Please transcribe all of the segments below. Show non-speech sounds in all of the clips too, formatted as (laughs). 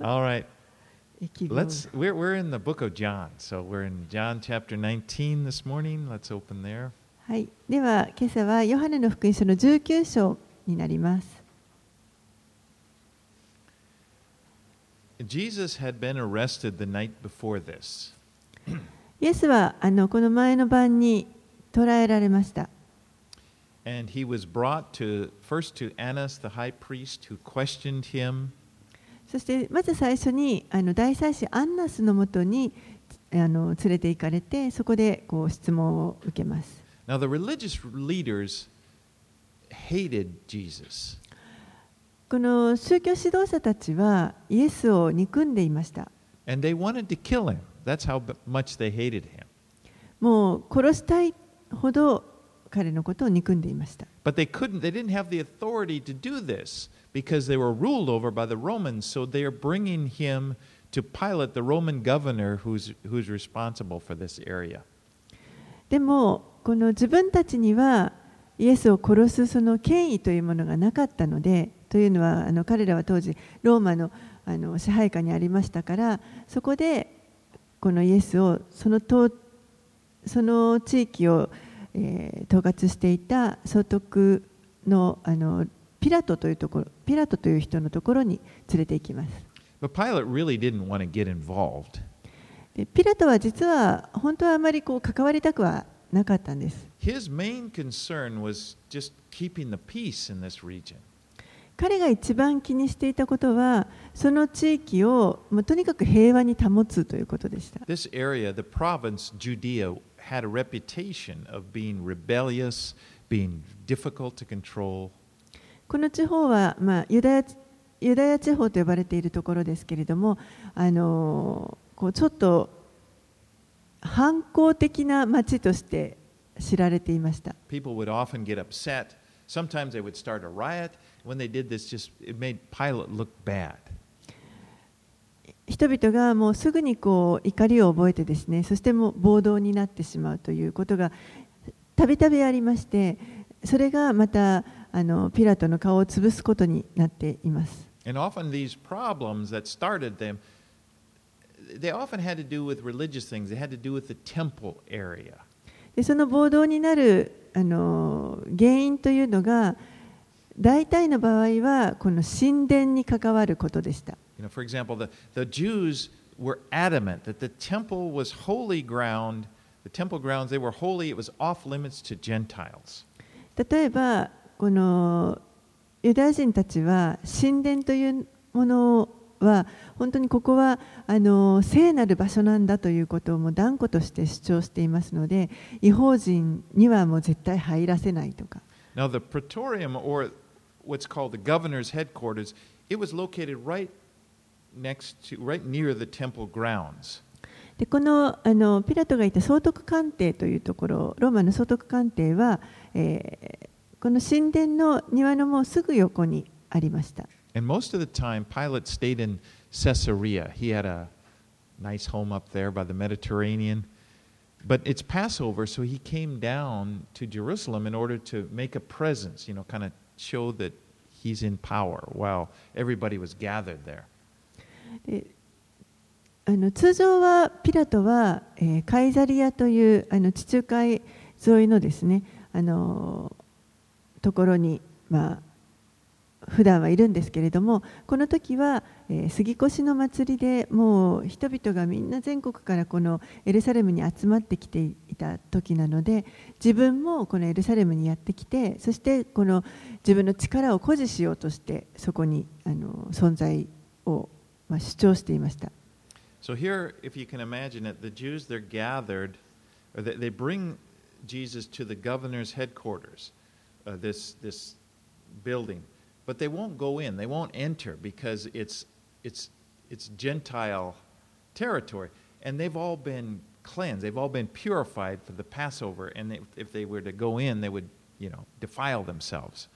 All right. (laughs) 希望 Let's we're we're in the book of John. So we're in John chapter 19 this morning. Let's open there. はい、では今朝はヨハネの福音書の19章になります。 Jesus had been arrested the night before this. (clears throat) イエスはあのこの前の晩に捕らえられました。 And he was brought to first to Annas the high priest who questioned him. そしてまず最初にあの大祭司アンナスのもとにあの連れて行かれてそこでこう質問を受けます。Now the religious leaders hated Jesus. この宗教指導者たちはイエスを憎んでいました。And they wanted to kill him. That's how much they hated him. もう殺したいほど彼のことを憎んでいました。But they couldn't, they didn't have the authority to do this because they were ruled over by the Romans. So they are bringing him to Pilate, the Roman governor who's, who's responsible for this area. でもこの自分たちにはイエスを殺すその権威というものがなかったのでというのはあの彼らは当時ローマのあの支配下にありましたからそこでこのイエスをそのとその地域を、えー統括していた総督のあのピラトというところピラトという人のところに連れて行きます。は。彼が一番気にしていたことはその地域をもうとにかく平和に保つということでした。この地方は、まあ、ユダヤユダヤ地方と呼ばれているところですけれどもあのこうちょっと反抗的な町として知られていました People would often get upset. Sometimes they would start a riot. When they did this, just it made Pilate look bad. 人々がもうすぐにこう怒りを覚えてですねそしてもう暴動になってしまうということがたびたびありましてそれがまたあのピラトの顔を潰すことになっています And often these problems that started them, they often had to do with religious things. They had to do with the temple area. でその暴動になるあの原因というのが大体の場合はこの神殿に関わることでした You know, for example, the, the Jews were adamant that the temple was holy ground. The temple grounds, they were holy. It was off limits to Gentiles. 例えばこのユダヤ人たちは神殿というものは本当にここはあの聖なる場所なんだということをもう断固として主張していますので違法人にはもう絶対入らせないとか Now, the praetorium, or what's called the governor's headquarters, it was located right next to, right near the temple grounds. でこのあのピラトがいた総督官邸というところローマの総督官邸は、えーこの神殿の庭のもうすぐ横にありました。Time, は通常はピラトは、カイザリアという地中海沿いのですね、ところに、まあ普段はいるんですけれどもこの時は、えー杉越の祭りでもう人々がみんな全国からこのエルサレムに集まってきていた時なので自分もこのエルサレムにやってきてそしてこの自分の力を誇示しようとしてそこにあの存在を、まあ、主張していました。So here, if you can imagine it, the Jews, they're gathered, or they, bring Jesus to the governor's headquarters, uh, this, this building, but they won't go in, they won't enter because it's, it's, it's Gentile territory. And they've all been cleansed, they've all been purified for the Passover, and they, if they were to go in, they would, you know, defile themselves.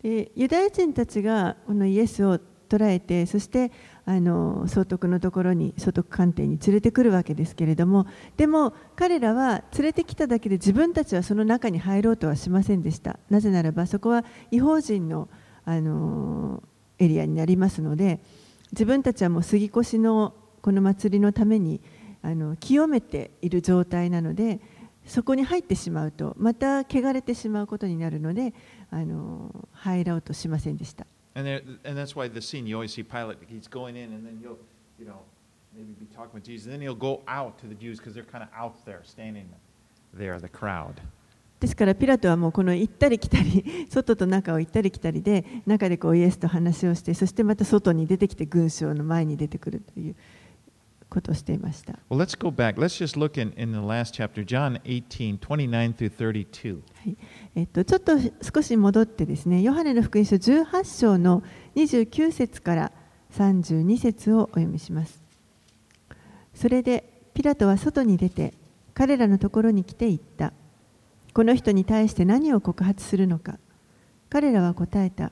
でユダヤ人たちがこのイエスを 捕らえてそしてあの総督のところに総督官邸に連れてくるわけですけれどもでも彼らは連れてきただけで自分たちはその中に入ろうとはしませんでしたなぜならばそこは違法人のあのエリアになりますので自分たちはもう杉越のこの祭りのためにあの清めている状態なのでそこに入ってしまうとまた汚れてしまうことになるのであの入ろうとしませんでした。And, there, and that's why the scene you always see Pilate, he's going in and then he'll, you know, maybe be talking with Jesus. And then he'll go out to the Jews because they're kind of out there, standing there, the crowd. ですからピラトはもうこの行ったり来たり外と中を行ったり来たりで中でこうイエスと話をしてそしてまた外に出てきて群衆の前に出てくるということをしていました。Well, let's go back. Let's just look in, in the last chapter, John 18, 29 through 32. はいえっと、ちょっと少し戻ってですね、ヨハネの福音書18章の29節から32節をお読みします。それでピラトは外に出て彼らのところに来て言った。この人に対して何を告発するのか。彼らは答えた。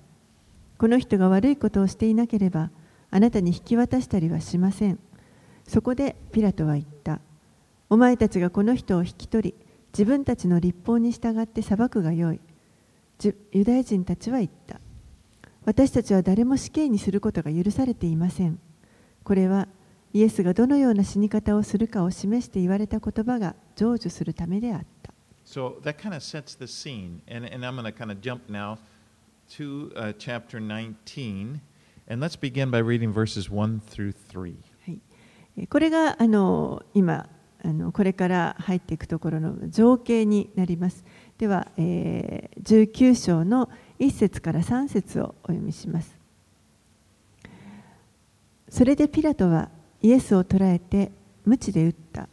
この人が悪いことをしていなければあなたに引き渡したりはしません。そこでピラトは言った。お前たちがこの人を引き取り、自分たちの立法に従って裁くがよい。ユダヤ人たちは言った。私たちは誰も死刑にすることが許されていません。これはイエスがどのような死に方をするかを示して言われた言葉が成就するためであった。So that kind of sets the scene. And, and I'm going to kind of jump now to uh, chapter 19. And let's begin by reading verses 1 through 3. はい、えーこれがあの今あのこれから入っていくところの情景になります。では、えー19章の1節から3節をお読みします。それでピラトはイエスを捕らえて鞭で打った。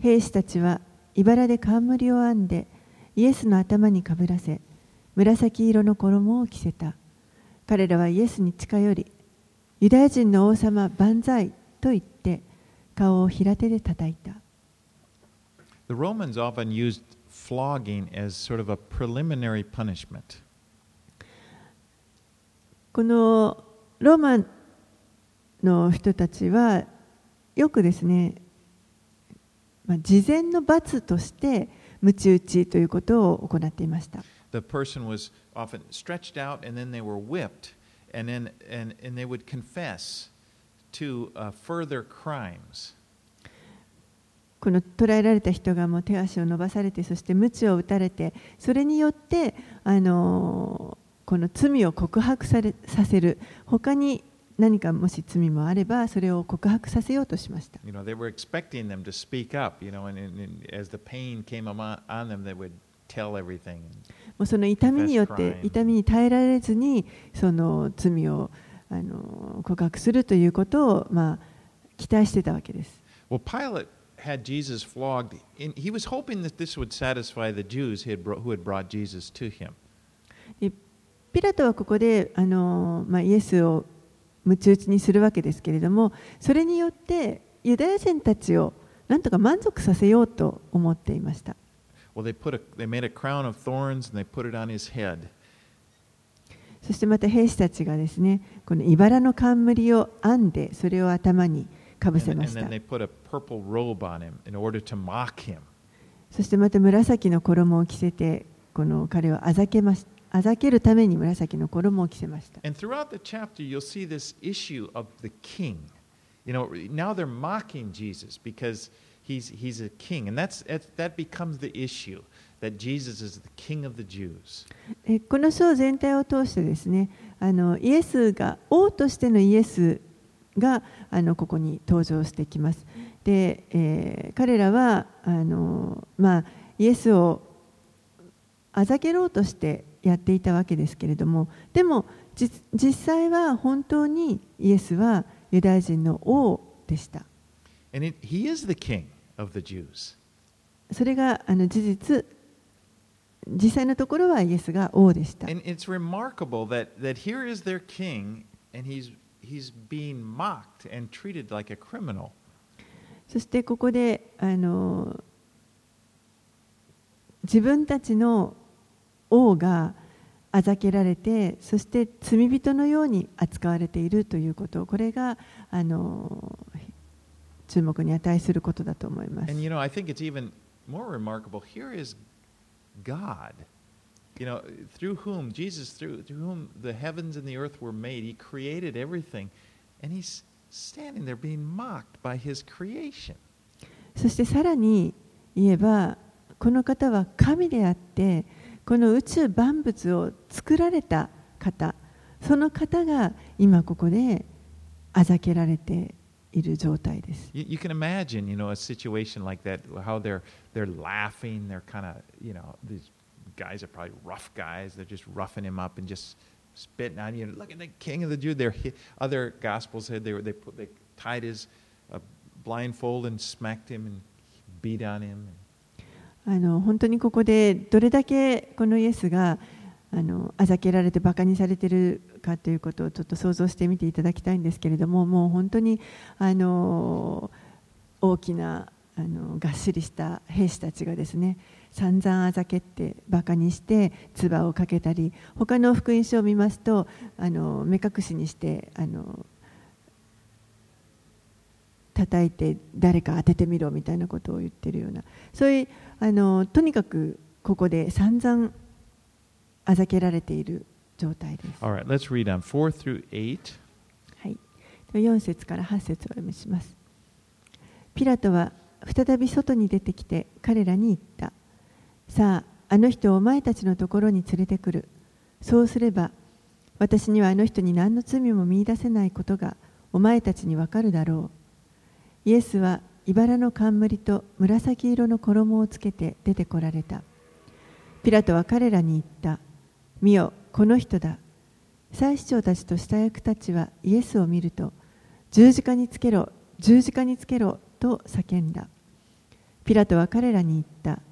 兵士たちは茨で冠を編んでイエスの頭にかぶらせ紫色の衣を着せた。彼らはイエスに近寄りユダヤ人の王様万歳と言って顔を平手で叩いた。The Romans often used flogging as sort of a preliminary punishment. このローマの人たちはよくですね、まあ、事前の罰として鞭打ちということを行っていました。 The person was often stretched out and then they were whipped and then and, and they would confess to uh, further crimes. この捕らえられた人がもう手足を伸ばされてそして鞭を打たれてそれによってあのこの罪を告白されさせる他に何かもし罪もあればそれを告白させようとしました You know, they were expecting them to speak up, you know, and, and, and as the pain came on, on them, they would tell everything. もうその痛みによって.痛みに耐えられずにその罪をあの告白するということを、まあ、期待してたわけです。Well, Pilate had Jesus flogged. And he was hoping that this would satisfy the Jews who had, bro- who had brought Jesus to him. でピラトはここであの、まあ、イエスを鞭打ちにするわけですけれどもそれによってユダヤ人たちをなんとか満足させようと思っていました。Well, they, put a, they made a crown of thorns and they put it on his head. そしてまた兵士たちがですねこの茨の冠を編んでそれを頭にかぶ And, せました then they put a purple robe on him in order to mock him. そしてまた紫の衣を着せてこの彼をあざけましあざけるために紫の衣を着せました And throughout the chapter, you'll see this issue of the king. You know, now they're mocking Jesus because he's, he's a king. And that's, that becomes the issue that Jesus is the king of the Jews. えこの章全体を通してですねあのイエスが王としてのイエスがあのここに登場してきますで、えー彼らはあの、まあ、イエスをあざけろうとしてやっていたわけですけれどもでも実実際は本当にイエスはユダヤ人の王でした.それがあの事実実際のところはイエスが王でした。And it's remarkable that, that here is their king, and he's, そしてここであの自分たちの王があざけられてそして罪人のように扱われているということこれがあの注目に値することだと思います。you know, through whom Jesus, through, through whom the heavens and the earth were made. He created everything, and he's standing there being mocked by his creation. そしてさらに言えばこの方は神であってこの宇宙万物を作られた方その方が今ここであざけられている状態です。 You, you can imagine, you know, a situation like that, how they're they're laughing, they're kind of, you know, these guys are probably rough guys. They're just roughing him up and just spitting on you. Look at the king of the Jews. They're hit, other gospels said they were they put they tied his uh, blindfold and smacked him and beat on him. あの本当にここでどれだけこのイエスがあのあざけられてバカにされているかということをちょっと想像してみていただきたいんですけれどももう本当にあの大きなあのがっしりした兵士たちがですね散々あざけってバカにして唾をかけたり他の福音書を見ますとあの目隠しにしてあの叩いて誰か当ててみろみたいなことを言ってるようなそういうあのとにかくここで散々あざけられている状態です。All right, let's read on four through eight. はい、4節から8節をお読みします。ピラトは再び外に出てきて彼らに言った。さあ、あの人をお前たちのところに連れてくる。そうすれば、私にはあの人に何の罪も見出せないことがお前たちにわかるだろう。イエスは茨の冠と紫色の衣をつけて出てこられた。ピラトは彼らに言った。見よ、この人だ。祭司長たちと下役たちはイエスを見ると十字架につけろ十字架につけろと叫んだピラトは彼らに言った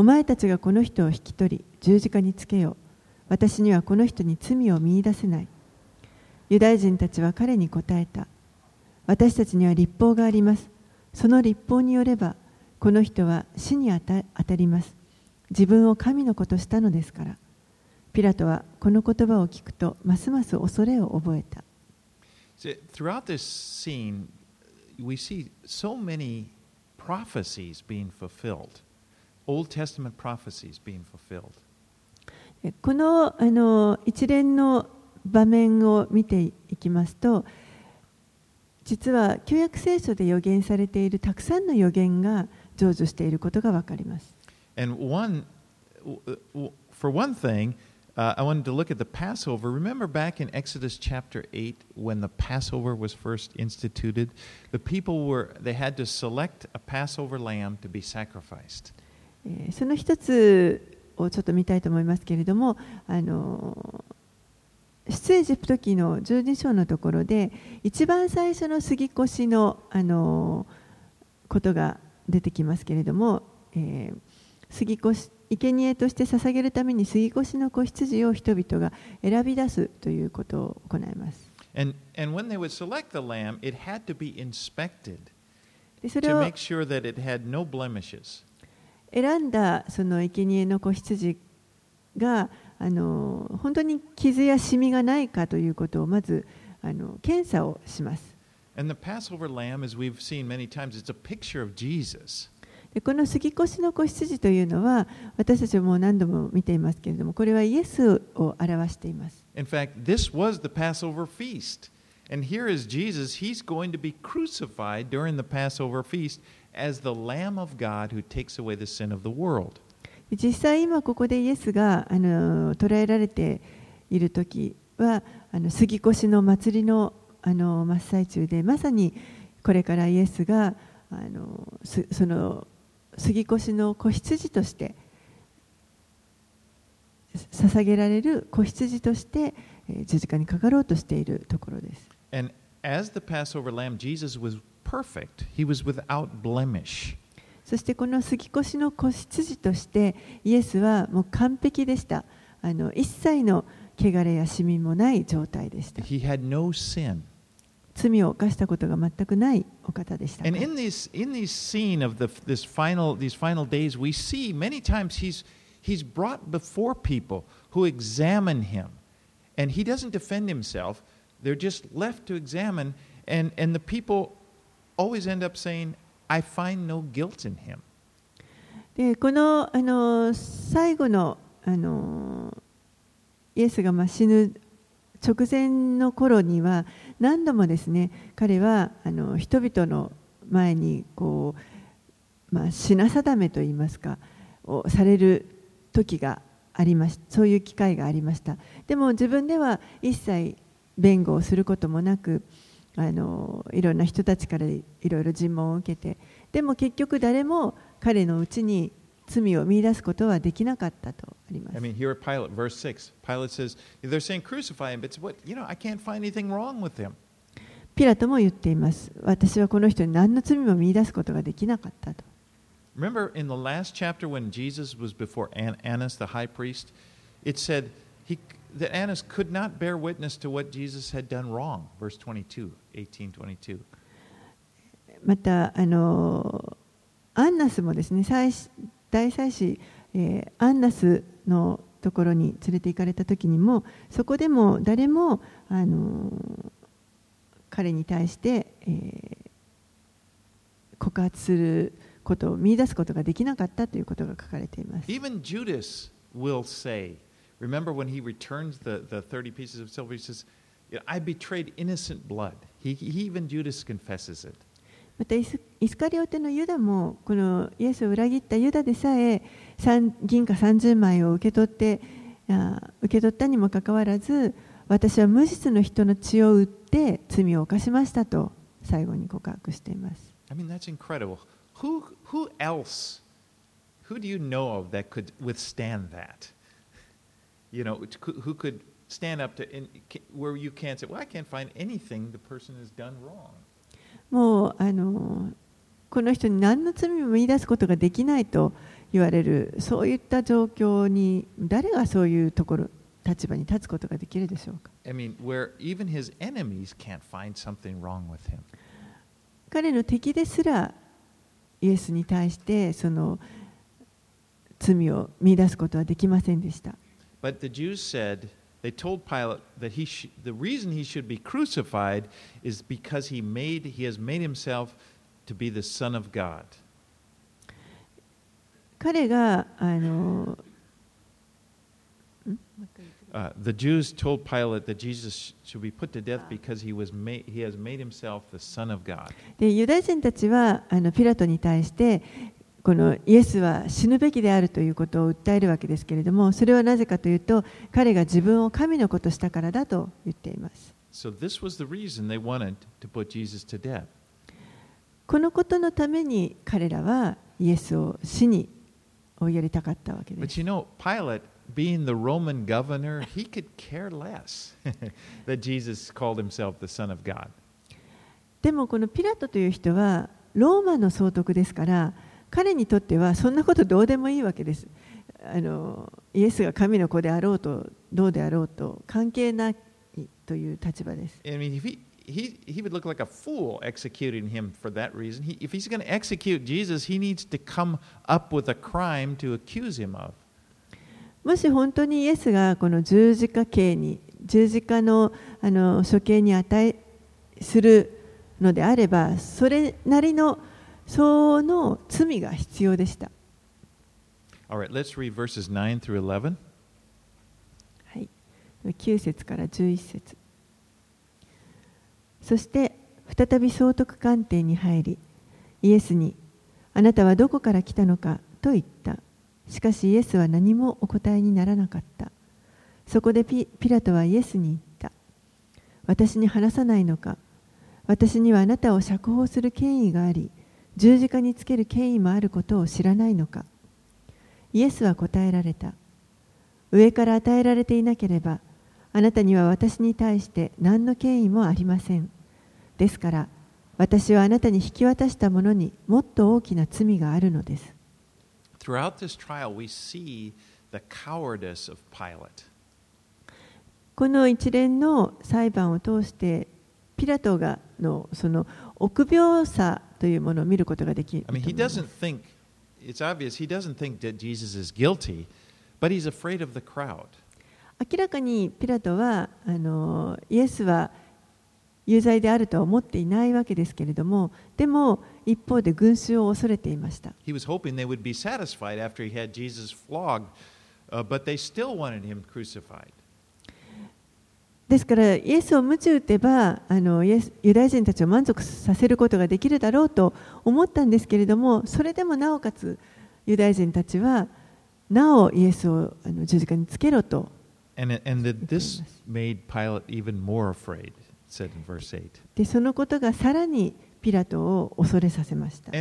お前たちがこの人を引き取り十字架につけよう。私にはこの人に罪を見いだせない。ユダヤ人たちは彼に答えた。私たちには立法があります。その立法によればこの人は死に当たります。自分を神の子としたのですから。ピラトはこの言葉を聞くとますます恐れを覚えた。Throughout this scene, we see so many prophecies being fulfilled, Old Testament prophecies being fulfilled. このあの一連の場面を見ていきますと、実は旧約聖書で予言されているたくさんの予言が成就していることがわかります。 And one, w- w- for one thing, uh, I wanted to look at the Passover. Remember back in Exodus chapter 8 when the Passover was first instituted? The people were, they had to select a Passover lamb to be sacrificed. えーその一つをちょっと見たいと思いますけれども、あの出エジプト記の12章のところで一番最初の杉越のあのことが出てきますけれども、えー杉越生贄として捧げるために杉越の子羊を人々が選び出すということを行います。And, and when they would select the lamb, it had to be inspected でそれ to を make sure that it had no blemishes. 選んだその生贄の子羊があの本当に傷やシミがないかということをまずあの検査をします。And the Passover lamb, as we've seen many times, it's a picture of Jesus. でこの杉越の子羊というのは私たちはもう何度も見ていますけれどもこれはイエスを表しています。In fact, this was the Passover feast. And here is Jesus. He's going to be crucified during the Passover feast as the Lamb of God who takes away the sin of the world. で実際今ここでイエスがあの捕らえられている時はあの杉越の祭りのあの真っ最中でまさにこれからイエスがあのすその杉越の子羊として捧げられる子羊としてえー十字架にかかろうとしているところです。And as the Passover lamb, Jesus was perfect. He was without blemish. そしてこの杉越の子羊としてイエスはもう完璧でした。あの一切の汚れやシミもない状態でした。 He had no sin. 罪を犯したことが全くないお方でした。 And in this in this scene of the this final these final days, we see many times he's he's brought before people who examine him, and he doesn't defend himself. They're just left to examine, and and the people always end up saying, "I find no guilt in him." でこのあの最後のあのイエスがまあ死ぬ直前の頃には何度もですね彼はあの人々の前にこう、まあ、品定めといいますかをされる時がありましそういう機会がありましたでも自分では一切弁護をすることもなくあのいろんな人たちからいろいろ尋問を受けてでも結局誰も彼のうちに罪を見出すことはできなかったとあります。I mean, here at Pilate, verse 6, Pilate says, they're saying crucify him, but what, you know, I can't find anything wrong with him. ピラトも言っています。私はこの人に何の罪も見出すことができなかったと。Remember in the last chapter when Jesus was before An- Annas, the high priest, it said he, that Annas could not bear witness to what Jesus had done wrong. Verse 22, 1822. またあのアンナスもですね祭司大祭司、えーアンナスのところに連れて行かれた時にもそこでも誰もあの彼に対して、えー告発することを見出すことができなかったということが書かれています。Even Judas will say, remember when he returns the, the 30 pieces of silver, he says, "Yeah, I betrayed innocent blood. He, he, even Judas confesses it. またイスイスカリオテのユダもこのイエスを裏切ったユダでさえ三銀貨30枚を受け取ってあ受け取ったにもかかわらず私は無実の人の血を売って罪を犯しましたと最後に告白しています。I mean, that's incredible. Who, who else, who do you know of that could withstand that? もうあのこの人に何の罪も見い出すことができないと言われるそういった状況に誰がそういうところ立場に立つことができるでしょうか？彼の敵ですらイエスに対してその罪を見出すことはできませんでした。But the Jews said, they told Pilate that he sh- the reason he should be crucified is because he made he has made himself to be the son of God. 彼があの Uh, the Jews told Pilate that Jesus sh- should be put to death because he was made he has made himself the son of God. でユダヤ人たちはあのピラトに対して このイエスは死ぬべきであるということを訴えるわけですけれども、それはなぜかというと、彼が自分を神のことしたからだと言っています。このことのために彼らはイエスを死に追いやりたかったわけです。でもこのピラトという人はローマの総督ですから、彼にとってはそんなことどうでもいいわけですあのイエスが神の子であろうとどうであろうと関係ないという立場です I mean, he, he, he would look like a fool executing him for that reason. He, if he's going to execute Jesus, he needs to come up with a crime to accuse him of. もし本当にイエスがこの十字架刑に十字架のあの処刑に値するのであればそれなりのその罪が必要でした、All right, let's read verses 9 through 11. はい、9節から11節。そして再び総督官邸に入りイエスに「あなたはどこから来たのか?」と言った。しかしイエスは何もお答えにならなかった。そこでピピラトはイエスに言った私に話さないのか私にはあなたを釈放する権威があり十字架につける権威もあることを知らないのか。イエスは答えられた。上から与えられていなければあなたには私に対して何の権威もありません。ですから私はあなたに引き渡したものにもっと大きな罪があるのです。Throughout this trial, we see the cowardice of Pilate. この一連の裁判を通してピラトがのその臆病さというものを見ることができると I 思 mean, い he doesn't think, it's obvious, he doesn't think that Jesus is guilty, but he's afraid of the crowd. 明らかにピラトはあのイエスは有罪であるとは思っていないわけですけれどもでも一方で群衆を恐れていました He was hoping they would be satisfied after he had Jesus flogged, uh, but they still wanted him crucified. ですから、イエスを鞭打てばあのイ、ユダヤ人たちを満足させることができるだろうと思ったんですけれども、それでもなおかつ、ユダヤ人たちは、なおイエスをあの十字架につけろと。で、そのことがさらにピラトを恐れさせました。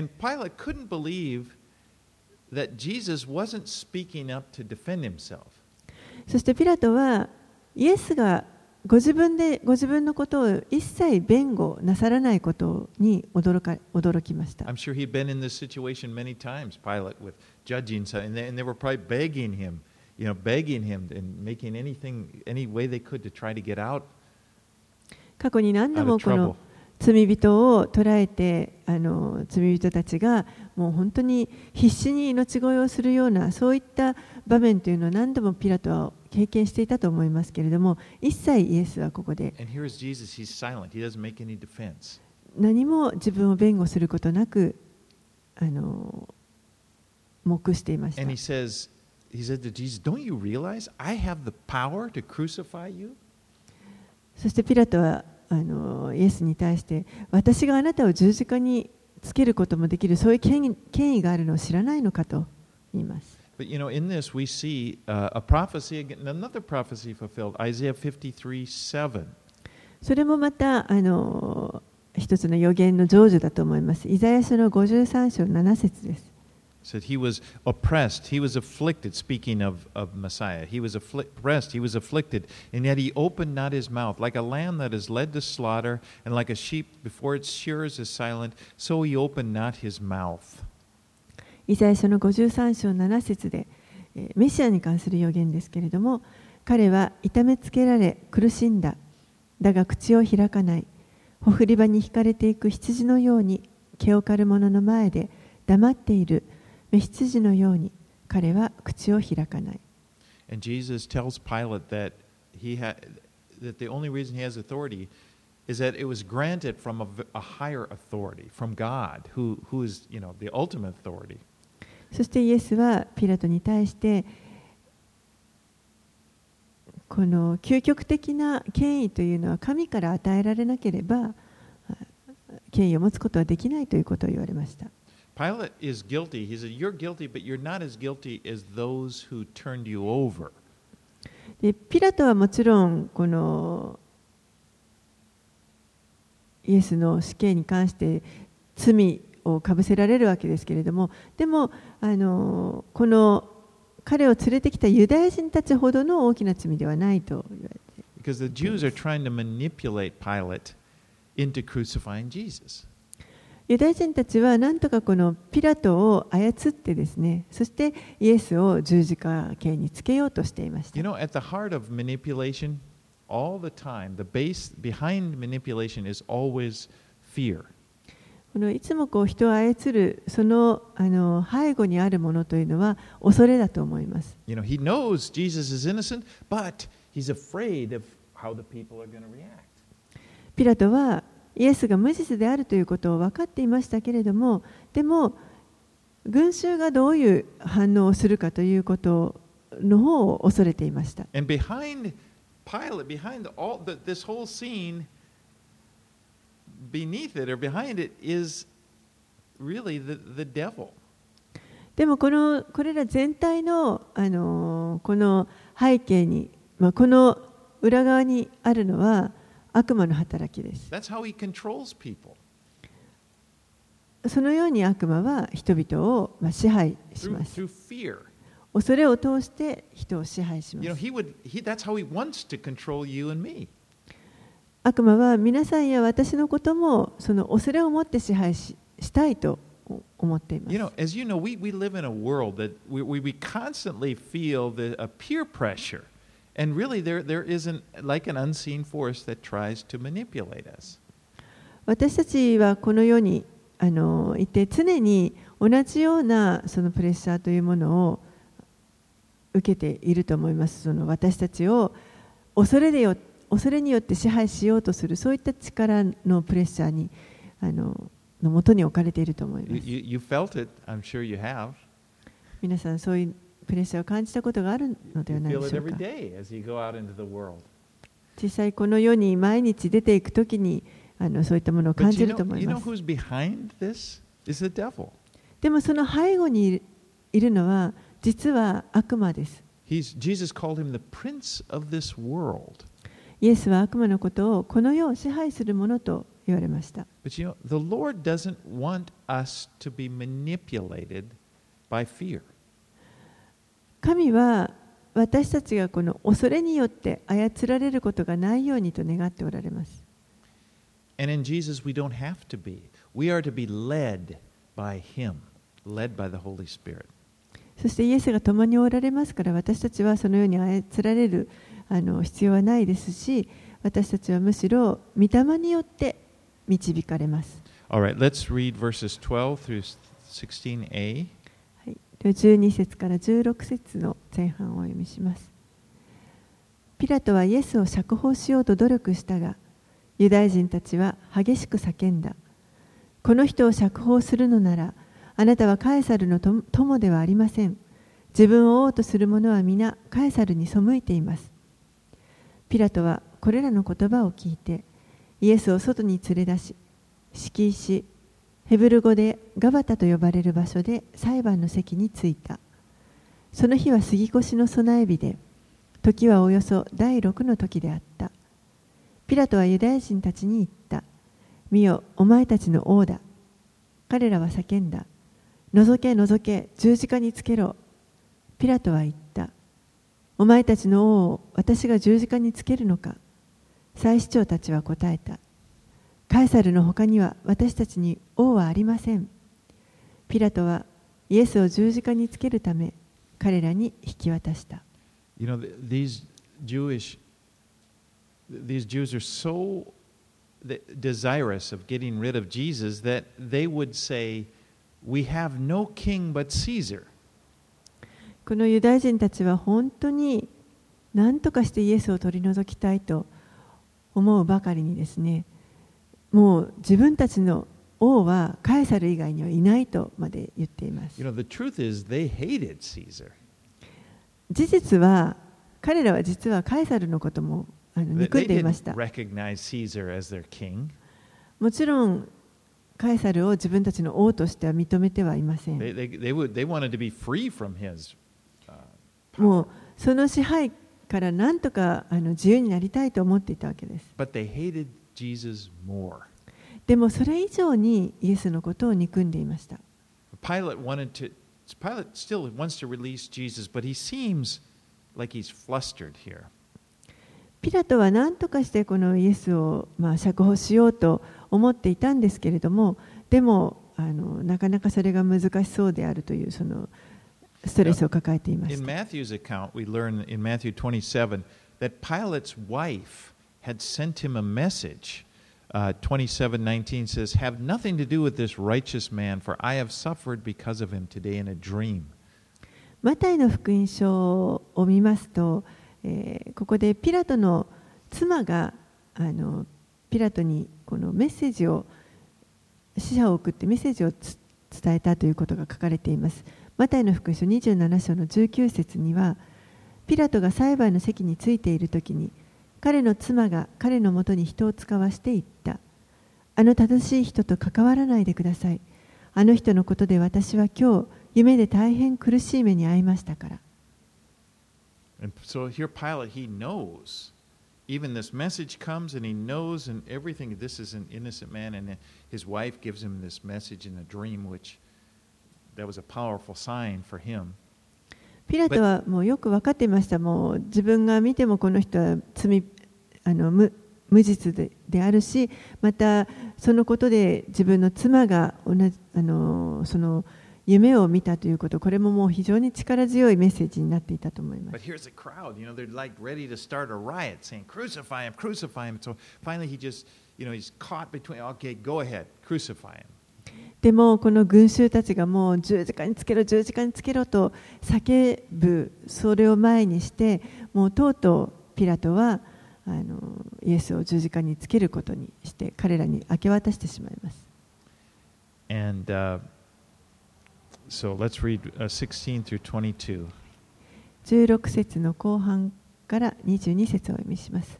そして、ピラトは、イエスが、ご自分でご自分のことを一切弁護なさらないことに驚か驚きました I'm。sure he'd been in this situation many times, Pilate, with judging, and they, and they were probably begging him, you know, begging him and making anything, any way they could to try to get out, 過去に何度もこ.の罪人を捕らえてあの罪人たちがもう本当に必死に命乞いをするようなそういった場面というのを何度もピラトは経験していたと思いますけれども、一切イエスはここで何も自分を弁護することなく、あの黙していました。そしてピラトはあのイエスに対して、私があなたを十字架につけることもできる、そういう,権威があるのを知らないのかと言います。But you know, in this we see uh, a prophecy, again, another prophecy fulfilled, Isaiah 53 7. それもまたあの一つの予言の成就だと思います。イザヤ書の53章7節です。 said he was oppressed, he was afflicted, speaking of, of Messiah. He was afflic- oppressed, he was afflicted, and yet he opened not his mouth. Like a lamb that is led to slaughter, and like a sheep before its shearers is silent, so he opened not his mouth. イザヤ書の53章7節で、えーメシアに関する予言ですけれども彼は痛めつけられ苦しんだだが口を開かないほふり場に引かれていく羊のように毛を刈る者の前で黙っている目羊のように彼は口を開かない And Jesus tells Pilate that, he ha- that the only reason he has authority is that it was granted from a, a higher authority, from God, who, who is you know, the ultimate authority. そしてイエスはピラトに対してこの究極的な権威というのは神から与えられなければあ権威を持つことはできないということを言われました。Pilate is guilty. He said, You're guilty, but you're not as guilty as those who turned you over. でピラトはもちろんこのイエスの死刑に関して罪をかぶせられるわけですけれどもでもあのこの彼を連れてきたユダヤ人たちほどの大きな罪ではないと言われて。ユダヤ人たちはなんとかこのピラトを操ってですね、そしてイエスを十字架刑につけようとしていました。このいつもこう人を操るその,あの背後にあるものというのは恐れだと思います。ピラトはイエスが無実であるということを分かっていましたけれども、でも群衆がどういう反応をするかということの方を恐れていました。でもこ,のこれら全体の,あのこの背景に、まあ、この裏側にあるのは悪魔の働きです。そのように悪魔は人々をまあ支配します。恐れを通して人を支配します。悪魔は皆さんや私のこともその恐れを持って支配し,したいと思っています。私たちはこの世にあのいて常に同じようなそのプレッシャーというものを受けていると思います。その私たちを恐れでよ恐れによって支配しようとするそういった力のプレッシャーにあの,のもとに置かれていると思います。You, 皆さん、そういうプレッシャーを感じたことがあるのではないでしょうか。実際、この世に毎日出ていくときにあのそういったものを感じると思います。でも、その背後にいる,のは実は悪魔です。イエスは悪魔のことをこの世を支配するものと言われました。神は私たちがこの恐れによって操られることがないようにと願っておられます。そしてイエスが共におられますから私たちはそのように操られる。あの必要はないですし私たちはむしろ御霊によって導かれます。Right, let's read verses 12 through 16a. はい、では12節から16節の前半をお読みします。ピラトはイエスを釈放しようと努力したが、ユダヤ人たちは激しく叫んだ。この人を釈放するのなら、あなたはカエサルのと友ではありません。自分を王とする者は皆カエサルに背いています。ピラトはこれらの言葉を聞いて、イエスを外に連れ出し、敷石、ヘブル語でガバタと呼ばれる場所で裁判の席に着いた。その日は杉越の備え日で、時はおよそ第六の時であった。ピラトはユダヤ人たちに言った。見よ、お前たちの王だ。彼らは叫んだ。覗け、覗け、十字架につけろ。ピラトは言った。お前たちの王を私が十字架につけるのか。祭司長たちは答えた。カエサルの他には私たちに王はありません。ピラトはイエスを十字架につけるため彼らに引き渡した。You know, these Jewish, these Jews are so th- desirous of getting rid of Jesus that they would say, We have no king but Caesar. このユダヤ人たちは本当に何とかしてイエスを取り除きたいと思うばかりにですね、もう自分たちの王はカエサル以外にはいないとまで言っています You。know, the truth is they hated Caesar. 事実は彼らは実はカエサルのこともあの憎んでいました。もちろんカエサルを自分たちの王としては認めてはいません。They, they, they, would, they wanted to be free from his. Uh, もうその支配から何とかあの自由になりたいと思っていたわけです。but they hated Jesus more. でもそれ以上にイエスのことを憎んでいました。Pilate wanted to. Pilate still wants to release Jesus, but he seems like he's flustered here. ピラトは何とかしてこのイエスをまあ釈放しようと思っていたんですけれども、でもあのなかなかそれが難しそうであるというそのストレスを抱えていまし In た。Matthew's account, we learn in Matthew 27 that Pilate's wife had sent him a message. Uh, 27:19 says, "Have nothing to do with this righteous man, for I have suffered because of him today in a dream." マタイの福音書を見ますと、えーここでピラトの妻があのピラトにこのメッセージを死者を送ってメッセージをつ伝えたということが書かれています。マタイの福音書27章の19節には、ピラトが裁判の席についているときに、彼の妻が彼のもとに人を使わして言った。あの正しい人と関わらないでください。あの人のことで私は今日、夢で大変苦しい目に遭いましたから。And so here Pilate he knows even this message comes and he knows and everything this is an innocent man and his wife gives him this message in a dream which that was a powerful sign for him. ピラトはもうよく分かっていました。もう自分が見てもこの人は罪あの無無実でであるし、またそのことで自分の妻が同じあのその夢を見たということ、これももう非常に力強いメッセージになっていたと思います。crowd, you know, like riot saying, him, him. So finally he just, you know, he's caught between, okay, go ahead, crucify him. でもこの群衆たちがもう十字架につけろ、十字架につけろと叫ぶ、それを前にして、もうとうとうピラトはあのイエスを十字架につけることにして、彼らに明け渡してしまいます。And uh, so let's read uh, 16 through 22. 16節の後半から22節をお読みします。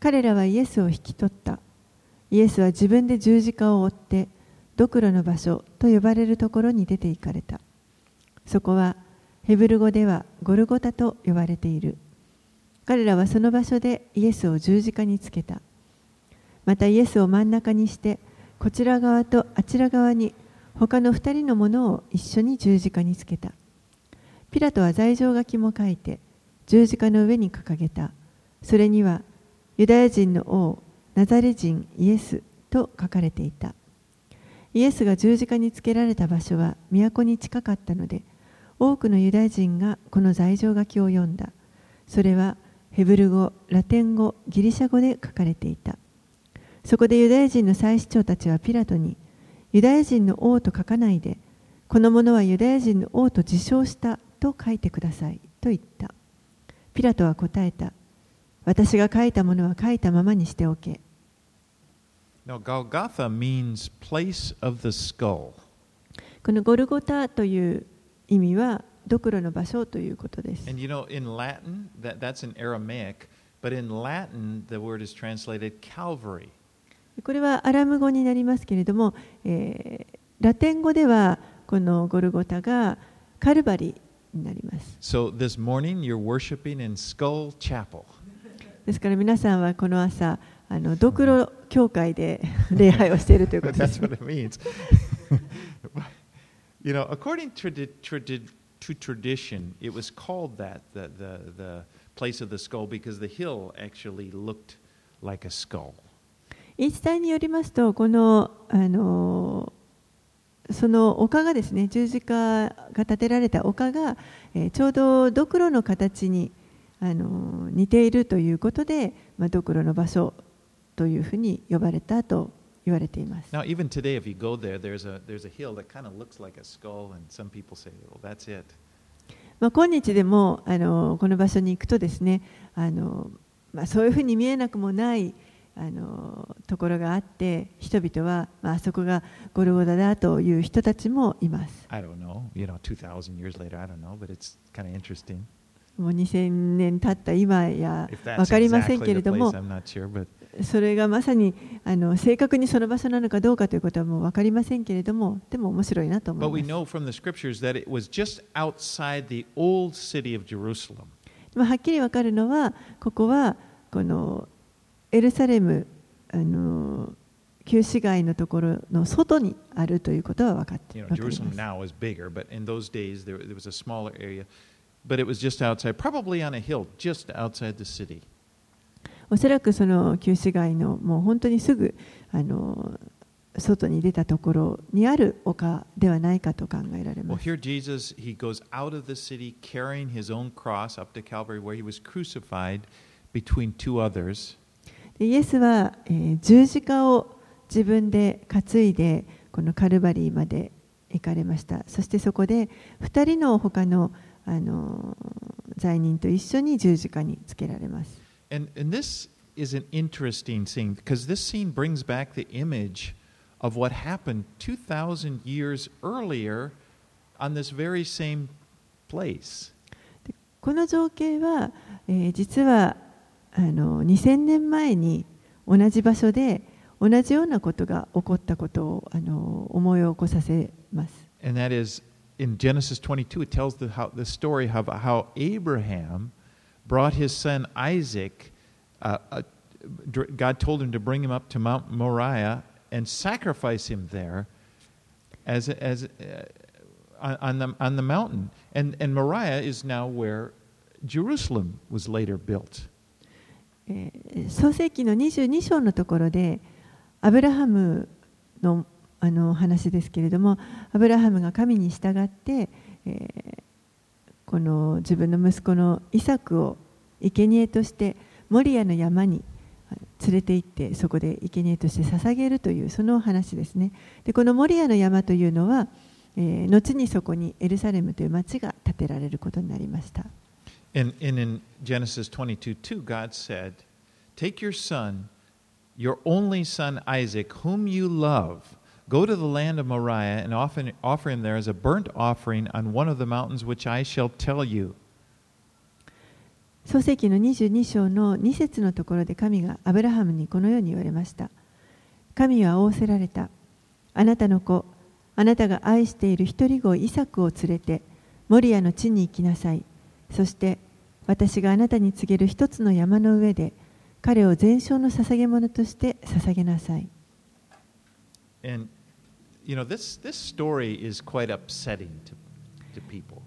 彼らはイエスを引き取った。イエスは自分で十字架を追って、ドクロの場所と呼ばれるところに出て行かれた。そこはヘブル語ではゴルゴタと呼ばれている。彼らはその場所でイエスを十字架につけた。またイエスを真ん中にして、こちら側とあちら側に他の二人のものを一緒に十字架につけた。ピラトは罪状書きも書いて十字架の上に掲げた。それにはユダヤ人の王ナザレ人イエスと書かれていた。イエスが十字架につけられた場所は都に近かったので、多くのユダヤ人がこの罪状書きを読んだ。それはヘブル語、ラテン語、ギリシャ語で書かれていた。そこでユダヤ人の祭司長たちはピラトに、ユダヤ人の王と書かないで、この者はユダヤ人の王と自称したと書いてくださいと言った。ピラトは答えた。私が書いたものは書いたままにしておけ。Now, Golgotha means place of the skull. このゴルゴタという意味は、ドクロの場所ということです。And you know, in Latin, that, that's in Aramaic, but in Latin, the word is translated Calvary. これはアラム語になりますけれども、えーラテン語ではこのゴルゴタがカルバリになります。So this morning, you're worshiping in Skull Chapel. ですから皆さんはこの朝、あのドクロ教会で礼拝をしているということで That's す。what it means. you know, according to, the, to tradition, it was called that, the, the, the place of the skull, because the hill actually looked like a skull. 言い伝えによりますと、このあのその丘がですね、十字架が建てられた丘が、えーちょうどドクロの形にあの似ているということで、まあ、ドクロの場所というふに呼ばれたと言われています。ま今日でもあのこの場所に行くとですねあのまそういうふうに見えなくもないあのところがあって人々はまあそこがゴルゴダだという人たちもいます。もう2000年経った今や分かりませんけれども。それがまさにあの正確にその場所なのかどうかということはもう分かりませんけれどもでも面白いなと思います。まあ、はっきり分かるのはここはこのエルサレムあの旧市街のところの外にあるということは分かって Jerusalem ます。now is bigger, but in those days there, there was a smaller area, but it was just outside, probably on a hill, just outside the city. おそらくその旧市街のもう本当にすぐあの外に出たところにある丘ではないかと考えられます。here Jesus, he goes out of the city carrying his own cross up to Calvary, where he was crucified between two others. でイエスは、えー十字架を自分で担いでこのカルバリーまで行かれましたそしてそこで2人の他のあの罪人と一緒に十字架につけられます And, and this is an interesting scene because this scene brings back the image of what happened 2,000 years earlier on this very same place. この情景は、えー実はあの2000年前に同じ場所で同じようなことが起こったことをあの思い起こさせます。 And that is in Genesis 22, it tells the, how, the story of how Abraham brought his son Isaac. Uh, uh, dr- God told him to bring him up to Mount Moriah and sacrifice him there as, as, uh, on, on the, on the mountain. And, and Moriah is now where Jerusalem was later built. えー創世記の22章のところでアブラハムのあの話ですけれどもアブラハムが神に従って、えー この自分の息子のイサクを生贄としてモリアの山に連れて行ってそこで生贄として捧げるというその話ですね。でこのモリアの山というのは、えー後にそこにエルサレムという町が建てられることになりました。And, and in Genesis 22 2, God said, Take your son, your only son Isaac, whom you love, go to the land of Moriah and offer, him there as a burnt offering on one of the mountains which I shall tell you. 創世記の22章の2節のところで神がアブラハムにこのように言われました。神は仰せられた。あなたの子、あなたが愛している一人子イサクを連れて、モリアの地に行きなさい。そして、私があなたに告げる一つの山の上で、彼を全焼の捧げ物として捧げなさい。And, you know, this, this story is quite upsetting to, to people.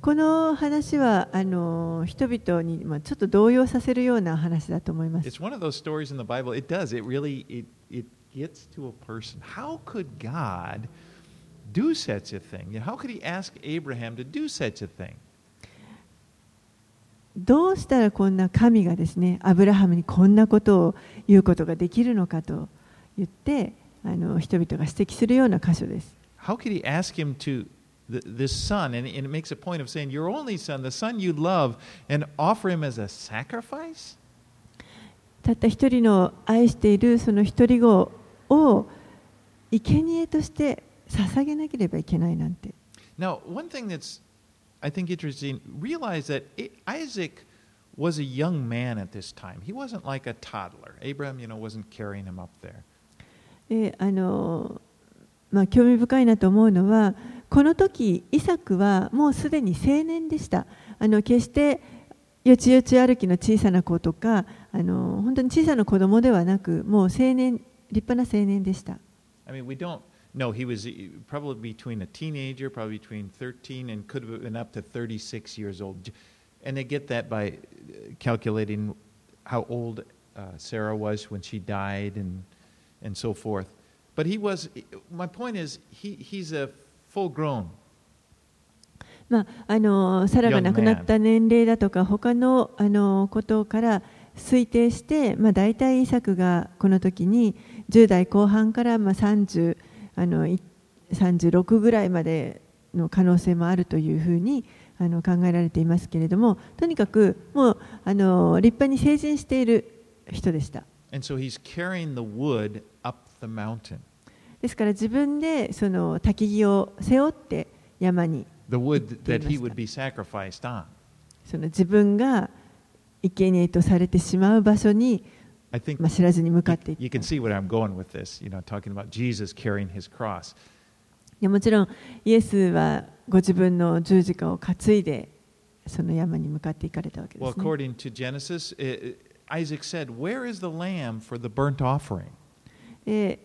この話はあの人々に、まあ、ちょっと動揺させるような話だと思います。It's one of those stories in the Bible. It does. It really it, it gets to a person. How could God do such a thing? How could He ask Abraham to do such a thing? どうしたらこんな神がですね、アブラハムにこんなことを言うことができるのかと言って、あの人々が指摘するような箇所です。How could He ask him to th- this son? And, and it makes a point of saying, "Your only son, the son you love, and offer him as a sacrifice." たった一人の愛しているその一人子を生贄として捧げなければいけないなんて。Now, one thing that's I think interesting. Realize that Isaac was a young man at this time. He wasn't like a toddler. Abraham, you know, wasn't carrying him up there. であのまあ、興味深いなと思うのはこの時イサクはもうすでに青年でしたあの決してよちよち歩きの小さな子とかあの本当に小さな子供ではなくもう青年立派な青年でした I mean, we don't know. He was probably between a teenager, probably between 13 and could have been up to 36 years old. And they get that by calculating how old uh, Sarah was when she died and, and so forth. But he was, my point is, he, he's a full grown. まあ、あのサラが亡くなった年齢だとか他のあのことから推定して、まあ、大体イサクがこの時に10代後半からまあ30あのい36ぐらいまでの可能性もあるというふうにあの考えられていますけれどもとにかくもうあの立派に成人している人でした。ですから自分でその焚を背負って山にいまもちろんイエスはご自分の十字架を担いでその山に向かっていかれたわけです、Isaac said, Where is the lamb for the burnt offering?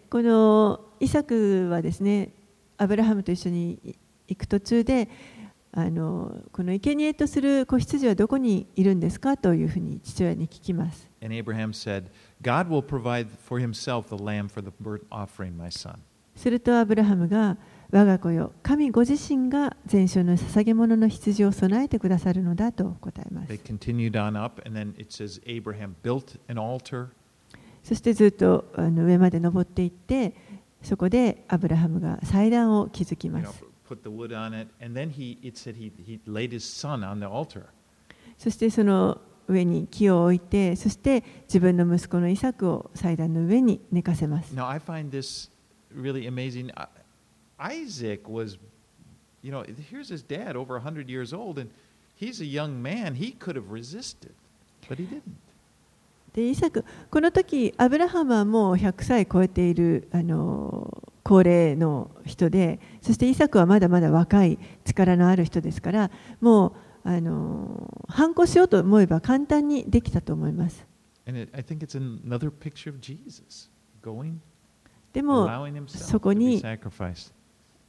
このイサクはですね、アブラハムと一緒に行く途中で、あのこの生贄とする子羊はどこにいるんですかというふうに父親に聞きます。すると、アブラハムが、我が子よ神ご自身が全書の捧げ物の羊を備えてくださるのだと答えます。Up, says, そしてずっとあの上まで登っていって、そこでアブラハムが祭壇を築きます。You know, it, he, he, そしてその上に木を置いて、そして自分の息子のイサクを祭壇の上に寝かせます。Now, I find this really amazing. Isaac was, you know, here's his dad, over 100 years old, and he's a young man. He could have resisted, but he didn't. でイサクこの時アブラハムはもう100歳超えているあの高齢の人でそしてイサクはまだまだ若い力のある人ですからもうあの反抗しようと思えば簡単にできたと思います And it, I think it's another picture of Jesus going, でも allowing himself そこ to be に sacrificed.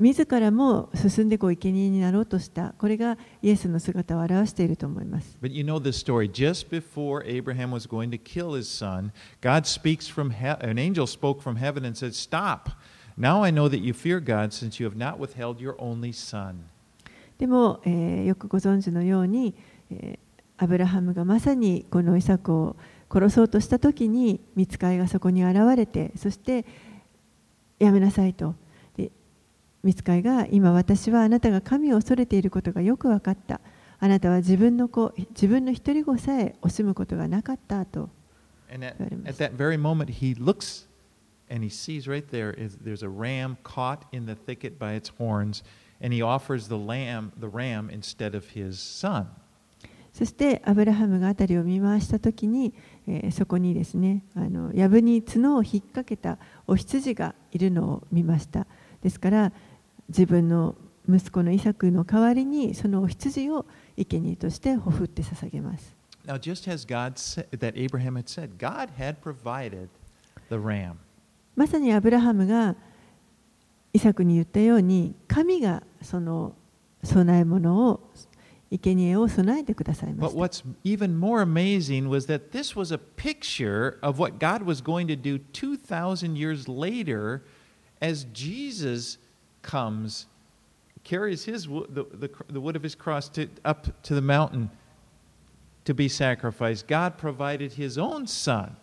自らも進んでこう生贄になろうとしたこれがイエスの姿を表していると思います But you know this story. Just before Abraham was going to kill his son, God speaks from he- an angel spoke from heaven and said, "Stop! Now I know that you fear God, since you have not withheld your only son." でも、えーよくご存知のように、えーアブラハムがまさにこのイサクを殺そうとした時に見つかいがそこに現れてそしてやめなさいとで見つかいが今私はあなたが神を恐れていることがよく分かったあなたは自分の子自分の一人子さえ惜しむことがなかったと at that very moment, he looks and he sees right there is there's a ram caught in the thicket by its horns, and he offers the lamb, the ram, instead of his son. そしてアブラハムが辺りを見回した時に、えーそこにですねあの藪に角を引っ掛けたお羊がいるのを見ましたですから自分の息子のイサクの代わりにそのお羊を生贄としてほふって捧げます Now, just as God said, that Abraham had said, God had provided the ram. まさにアブラハムがイサクに言ったように神がその供え物を生贄を備えてくださいま But した what's even more amazing was that this was a picture of what God was going to do 2,000 years later as Jesus comes, carries his, wo- the, the, the wood of his cross to, up to the mountain to be sacrificed. God provided his own son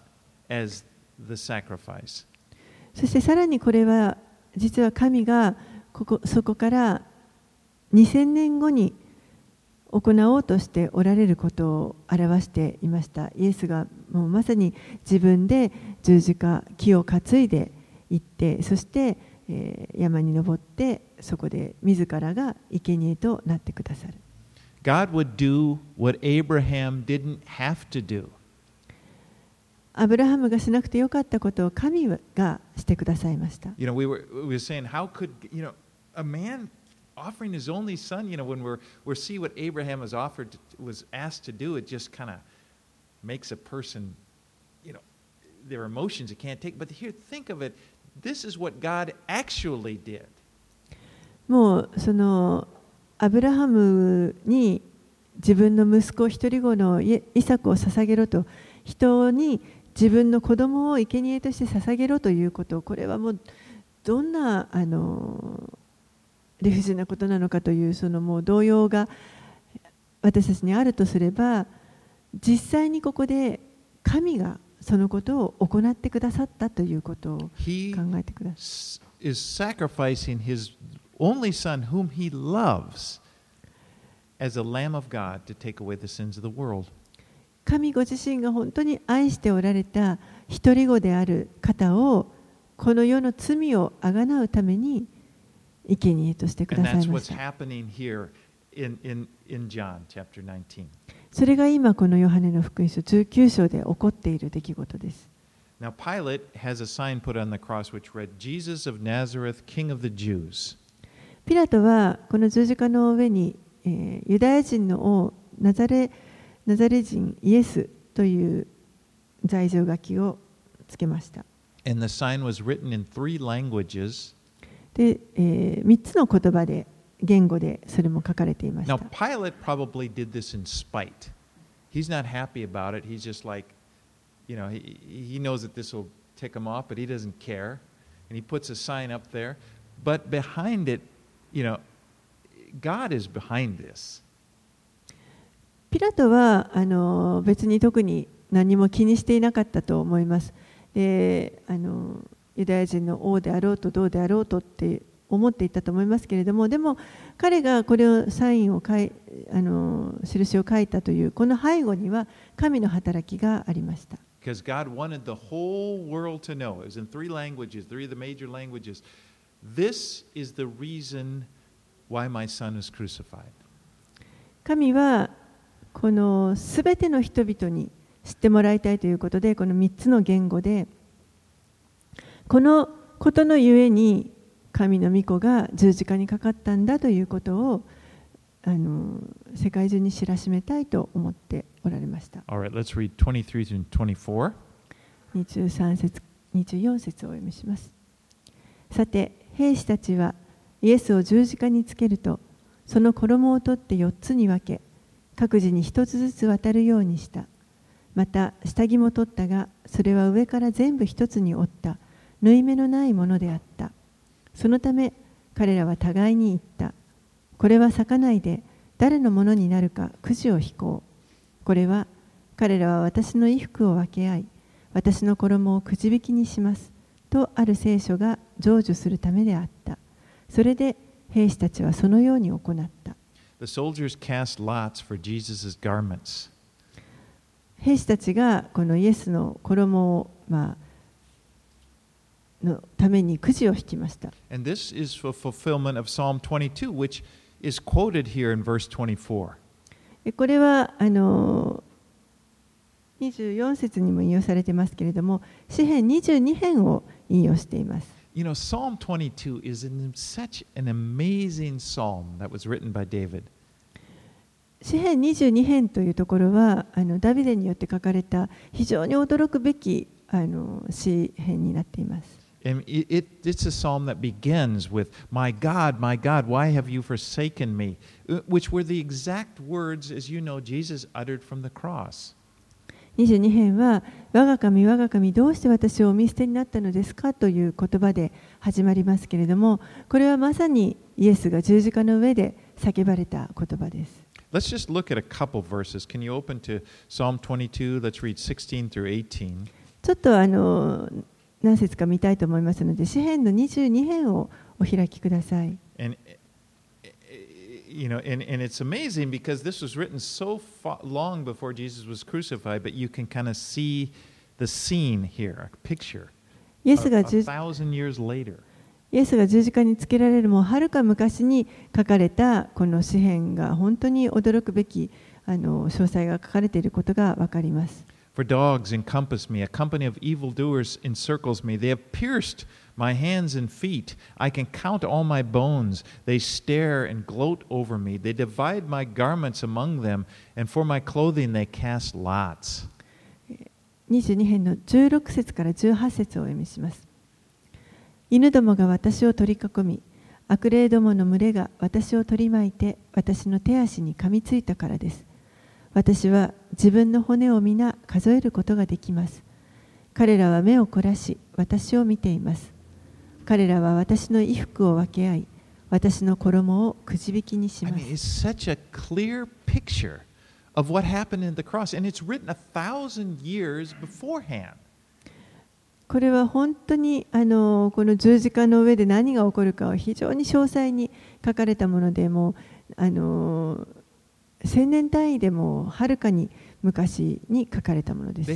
as the sacrifice. そしてさらにこれは実は神がここそこから2000年後に行おうとしておられることを表していましたイエスがもうまさに自分で十字架木を担いで行ってそして、えー山に登ってそこで自らが生贄となってくださる God would do what Abraham didn't have to do. アブラハムがしなくてよかったことを神がしてくださいました You know, we were, we were saying, how could, you know, a man offering his only son, you know, when we're, we see what Abraham was offered, was asked to do, it just kind of makes a person, you know, their emotions it can't take. But here, think of it. This is what God actually did. もうそのアブラハムに自分の息子一人子のイサクを捧げろと人に自分の子供を生贄として捧げろということこれはもうどんなあの理不尽なことなのかというそのもう動揺が私たちにあるとすれば実際にここで神がそのことを行ってくださったということを He 考えてください。is sacrificing his only son, whom he loves, as a Lamb of God to take away the sins of the world. 神ご自身が本当に愛しておられた一人子である方をこの世の罪をあがなうために生贄としてくださいました。それが今このヨハネの福音書19章で起こっている出来事です。ピラトはこの十字架の上に、えー、ユダヤ人の王ナザ,レナザレ人イエスという罪状書きをつけました。で、えー、3つの言葉で言語でそれも書かれていまし Now, た。Pilate probably did this in spite. He's not happy about it. He's just like, you know, he, he knows that this will tick him off, but he doesn't care. And he puts a sign up there. But behind it, you know, God is behind this. ピラトはあの別に特に何も気にしていなかったと思います。であのユダヤ人の王であろうとどうであろうとって思っていたと思いますけれどもでも彼がこれをサインを書いあの印を書いたというこの背後には神の働きがありました。Because God wanted the whole world to know. It was in three languages, three of the major languages. This is the reason why my son is crucified. 神はこのすべての人々に知ってもらいたいということでこの3つの言語でこのことのゆえに神の御子が十字架にかかったんだということをあの世界中に知らしめたいと思っておられました。Right, let's read 23 to 24. 23節24節をお読みしますさて兵士たちはイエスを十字架につけるとその衣を取って4つに分け各自に1つずつ渡るようにしたまた下着も取ったがそれは上から全部1つに折った縫い目のないものであったそのため彼らは互いに言った。これは裂かないで誰のものになるかくじを引こう。これは彼らは私の衣服を分け合い私の衣をくじ引きにしますとある聖書が成就するためであった。それで兵士たちはそのように行った。The soldiers cast lots for Jesus' garments. 兵士たちがこのイエスの衣を、まあ、のためにくじを引きました And this is for fulfillment of Psalm 22, which is quoted here in verse 24. えこれはあの24節にも引用されてますけれども、詩編22編を引用しています。You know, Psalm 22 is an, such an amazing psalm that was written by David. 詩編22編というところはあのダビデによって書かれた非常に驚くべきあの詩編になっています。And it, it, it's a psalm that begins with, My God, my God, why have you forsaken me? Uh, Which were the exact words, as you know, Jesus uttered from the cross. 22編は「我が神我が神どうして私をお見捨てになったのですか?」という言葉で始まりますけれどもこれはまさにイエスが十字架の上で叫ばれた言葉です。 Let's just look at a couple verses. Can you open to Psalm 22? Let's read 16 through 18. ちょっとあの 何節か見たいと思いますので詩編の22編をお開きください。And eh, you know, and, and it's amazing because this was written so fa- long before Jesus was crucified, but you can kind of see the scene here, a picture. イエスが十 later. イエスが十字架につけられるもうはるか昔に書かれたこの詩篇が本当に驚くべきあの詳細が書かれていることがわかります。For dogs encompass me, a company of evildoers encircles me. They have pierced my hands and feet. I can count all my bones. They stare and gloat over me. They divide my garments among them, and for my clothing they cast lots. 22編の16節から18節をお読みします。犬どもが私を取り囲み、悪霊どもの群れが私を取り巻いて、私の手足に噛みついたからです。私は自分の骨を皆数えることができます。彼らは目を凝らし、私を見ています。彼らは私の衣服を分け合い、私の衣をくじ引きにし I ま mean, す。it's such a clear picture of what happened in the cross, and it's written a thousand years beforehand. これは本当にあのこの十字架の上で何が起こるかを非常に詳細に書かれたものでもうあの千年単位でもはるかに昔に書かれたものです。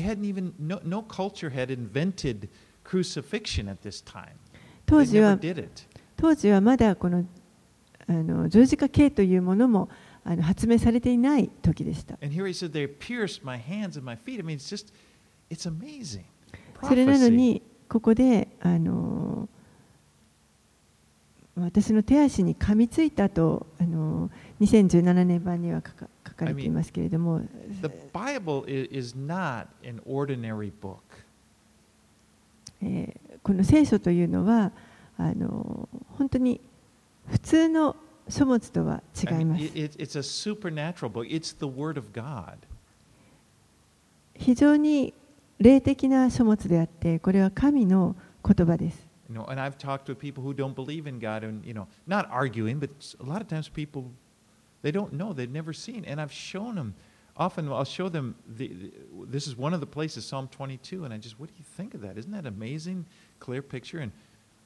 当時は,まだこの,あの十字架形というものもあの発明されていない時でした。それなのに、ここであの私の手足に噛みついたと。あの2017年版には書か書かれていますけれども The Bible is, is not an ordinary book. えーこの聖書というのはあの本当に普通の書物とは I 違い mean, ます it- it- it's a supernatural book. It's the Word of God. 非常に霊的な書物であってこれは神の言葉です You know, and I've talked with people who don't believe in God, and you know, not arguing, but a lot of times people they don't know, they've never seen, and I've shown them. Often, I'll show them. The, the, this is one of the places, Psalm 22, and I just, what do you think of that? Isn't that amazing, clear picture? And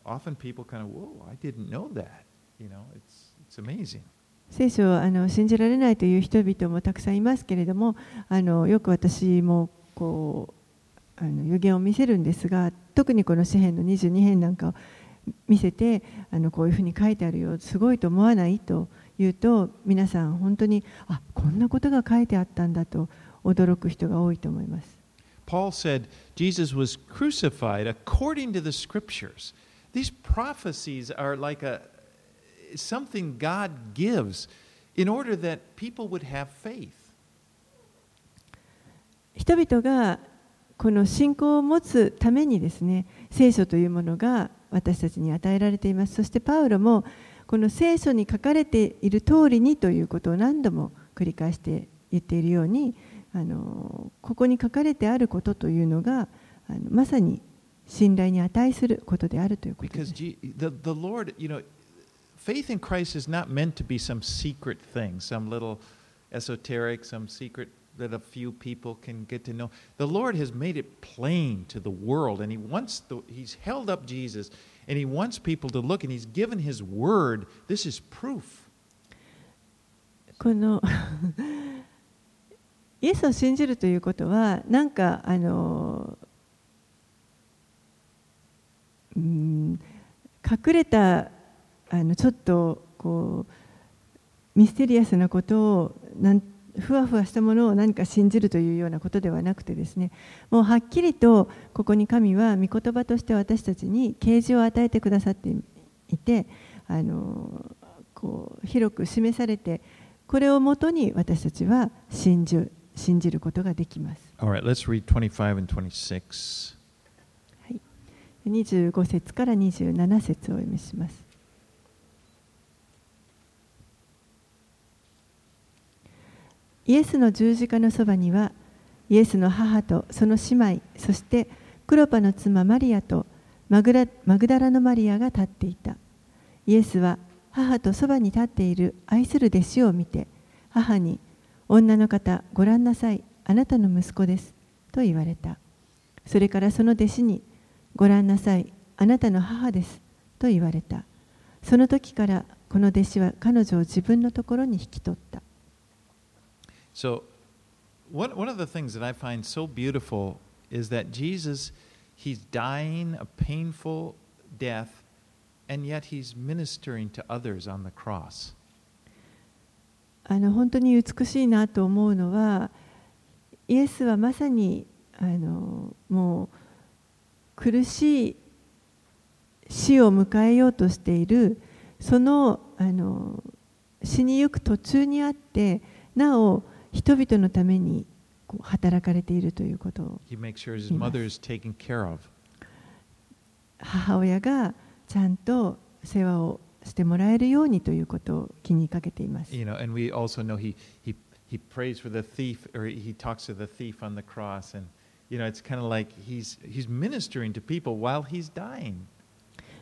often people kind of, whoa, I didn't know that. You know, it's it's amazing. 聖書をあの信じられないという人々もたくさんいますけれどもあのよく私もこうあの予言を見せるんですが特にこの詩篇の22編なんかを見せてあのこういうふうに書いてあるよすごいと思わないと 言うと皆さん本当にあこんなことが書いてあったんだと驚く人が多いと思います。Paul said Jesus was crucified according to the scriptures. These prophecies are like a something God gives in order that people would have faith. 人々がこの信仰を持つためにですね聖書というものが私たちに与えられていますそしてパウロもこの聖書に書かれている通りにということを何度も繰り返して言っているようにあのここに書かれてあることというのがあのまさに信頼に値することであるということです。G- the, the Lord, you know, faith in Christ is not meant to be some secret thing, some little esoteric, some secret that a few people can get to know. The Lord has made it plain to the world, and He wants the, He's held up Jesus, and He wants people to look, and He's given His word. This is proof. このイエスを信じるということはなんかあのうん隠れたあのちょっとこうミステリアスなことをなん (laughs) ふわふわしたものを何か信じるというようなことではなくてですねもうはっきりとここに神は御言葉として私たちに啓示を与えてくださっていてあのこう広く示されてこれをもとに私たちは信じ信じることができます。All right, let's read 25 and 26. はい、25節から27節をお読みします。イエスの十字架のそばにはイエスの母とその姉妹そしてクロパの妻マリアとマグラマグダラのマリアが立っていた。イエスは母とそばに立っている愛する弟子を見て母に「女の方ご覧なさいあなたの息子です」と言われた。それからその弟子に「ご覧なさいあなたの母です」と言われた。その時からこの弟子は彼女を自分のところに引き取った。So, one, one of the things that I find so beautiful is that Jesus, he's dying a painful death, and yet he's ministering to others on the cross. あの本当に美しいなと思うのはイエスはまさにあのもう苦しい死を迎えようとしているそのあの死にゆく途中にあってなお 人々のためにこう働かれているということを.母親がちゃんと世話をしてもらえるようにということを気にかけています。You know, and we also know he, he, he prays for the thief, or he talks to the thief on the cross, and you know, it's kind of like he's, he's ministering to people while he's dying.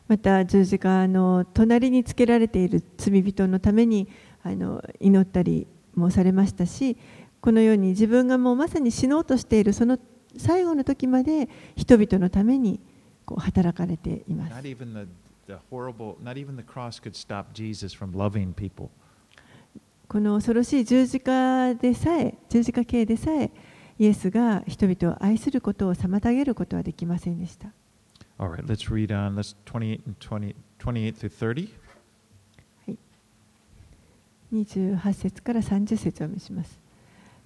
また十字架の隣につけられている罪人のためにあの祈ったりもされましたしこのように自分がもうまさに死のうとしているその最後の時まで人々のためにこう働かれています Not even the, the horrible, not even the cross could stop Jesus from loving people. この恐ろしい十字架でさえ十字架形でさえイエスが人々を愛することを妨げることはできませんでした All right, let's read on. Let's 28 and 20, 28 through 30. 28節から30節をお読みします。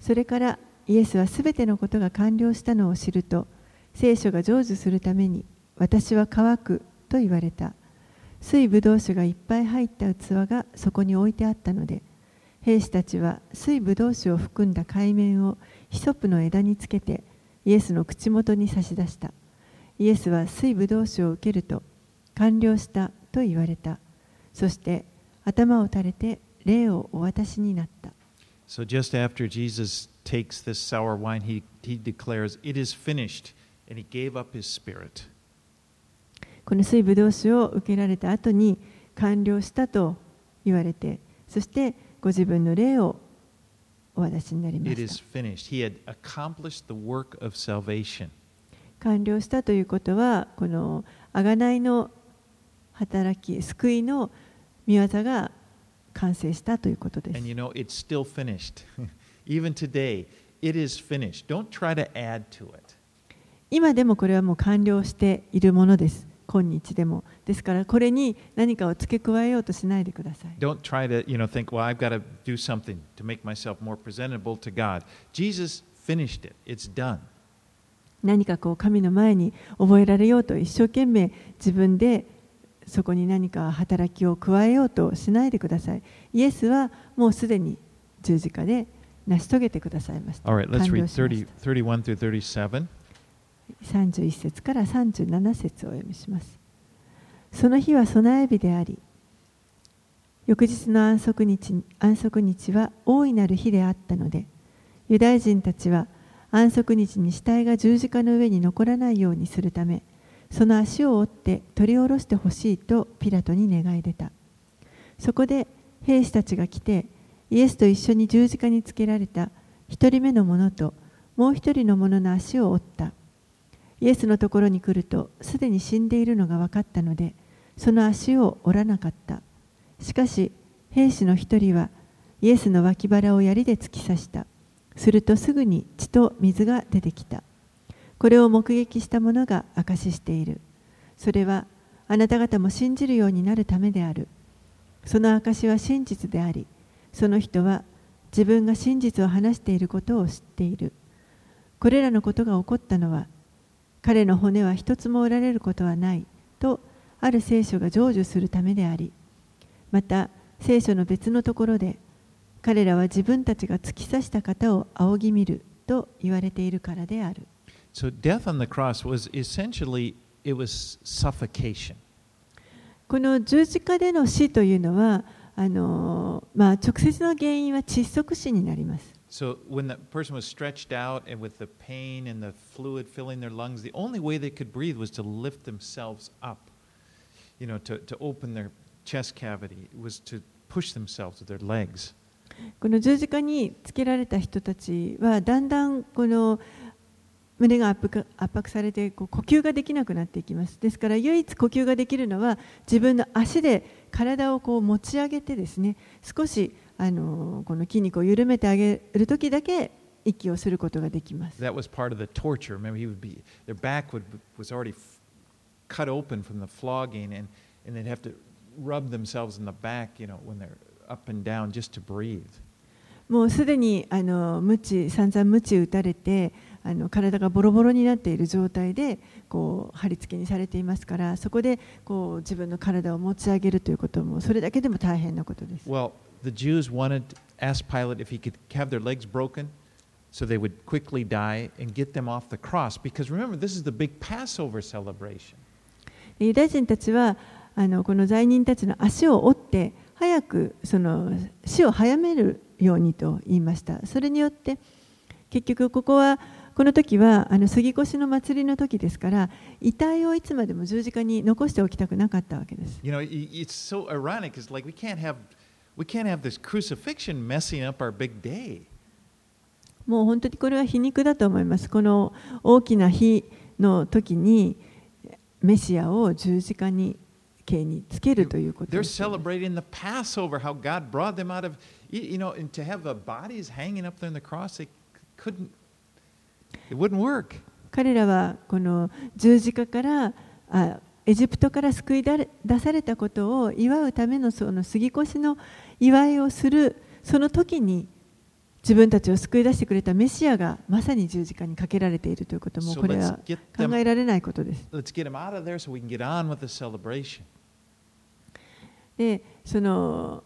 それからイエスはすべてのことが完了したのを知ると、聖書が成就するために、私は乾くと言われた。水ぶどう酒がいっぱい入った器がそこに置いてあったので、兵士たちは水ぶどう酒を含んだ海面をヒソプの枝につけて、イエスの口元に差し出した。イエスは水ぶどう酒を受けると、完了したと言われた。そして頭を垂れて霊をお渡しになった。So just after Jesus takes this sour wine, he, he declares, It is finished, and he gave up his spirit. この水ぶどう酒を受けられた後に完了したと言われて、そしてご自分の霊をお渡しになりました。完了したということは、この贖いの働き、救いの見業が完成したということです And。you know, it's still finished. Even today, it is finished. Don't try to add to it. 今でもこれはもう完了しているものです。今日でも。ですから、これに何かを付け加えようとしないでください。Don't try to, you know, think, well, I've got to do something to make myself more presentable to God. Jesus finished it. It's done. 何かこう神の前に覚えられようと一生懸命自分でそこに何か働きを加えようとしないでください。イエスはもうすでに十字架で成し遂げてくださいました。All right, let's 完了 read しまし 30, 31 through 37. た31節から37節をお読みします。その日は備え日であり、翌日の安息日安息日は大いなる日であったので、ユダヤ人たちは安息日に死体が十字架の上に残らないようにするため、その足を折って取り下ろしてほしいとピラトに願い出た。そこで兵士たちが来て、イエスと一緒に十字架につけられた一人目の者ともう一人の者の足を折った。イエスのところに来ると、すでに死んでいるのが分かったので、その足を折らなかった。しかし、兵士の一人は、イエスの脇腹を槍で突き刺した。するとすぐに血と水が出てきた。これを目撃した者が証ししている。それは、あなた方も信じるようになるためである。その証は真実であり、その人は自分が真実を話していることを知っている。これらのことが起こったのは、彼の骨は一つも折られることはないとある聖書が成就するためであり、また聖書の別のところで、彼らは自分たちが突き刺した方を仰ぎ見ると言われているからである。So death on the cross was essentially it was suffocation. この十字架での死というのは、あのまあ、直接の原因は窒息死になります。 So when the person was stretched out and with the pain and the fluid filling their lungs, the only way they could breathe was to lift themselves up. You know, to, to open their chest cavity. It was to push themselves with their legs. この十字架につけられた人たちはだんだんこの 胸が圧迫,圧迫されてこう呼吸ができなくなっていきます。ですから唯一呼吸ができるのは自分の足で体をこう持ち上げてですね少しあのこの筋肉を緩めてあげるときだけ息をすることができます。もうすでにあの鞭散々鞭打たれて。あの体がボロボロになっている状態でこう貼り付けにされていますからそこでこう自分の体を持ち上げるということもそれだけでも大変なことです。Well, たちはあのこの罪人たちの足を折って早くその死を早めるようにと言いました。それによって結局ここはこの時はあの杉越の祭りの時ですから遺体をいつまでも十字架に残しておきたくなかったわけです You know, it's so ironic. It's like we can't have we can't have this crucifixion messing up our big day. もう本当にこれは皮肉だと思いますこの大きな日の時にメシアを十字架に刑につけるということ They're です celebrating the Passover, how God brought them out of, you know, and to have the bodies hanging up there on the cross, they couldn't. 彼らはこの十字架からあエジプトから救い出出されたことを祝うためのその杉越の祝いをするその時に自分たちを救い出してくれたメシアがまさに十字架にかけられているということもこれ let's は get 考えられないことです。let's get them out of there so we can get on with the celebration. でその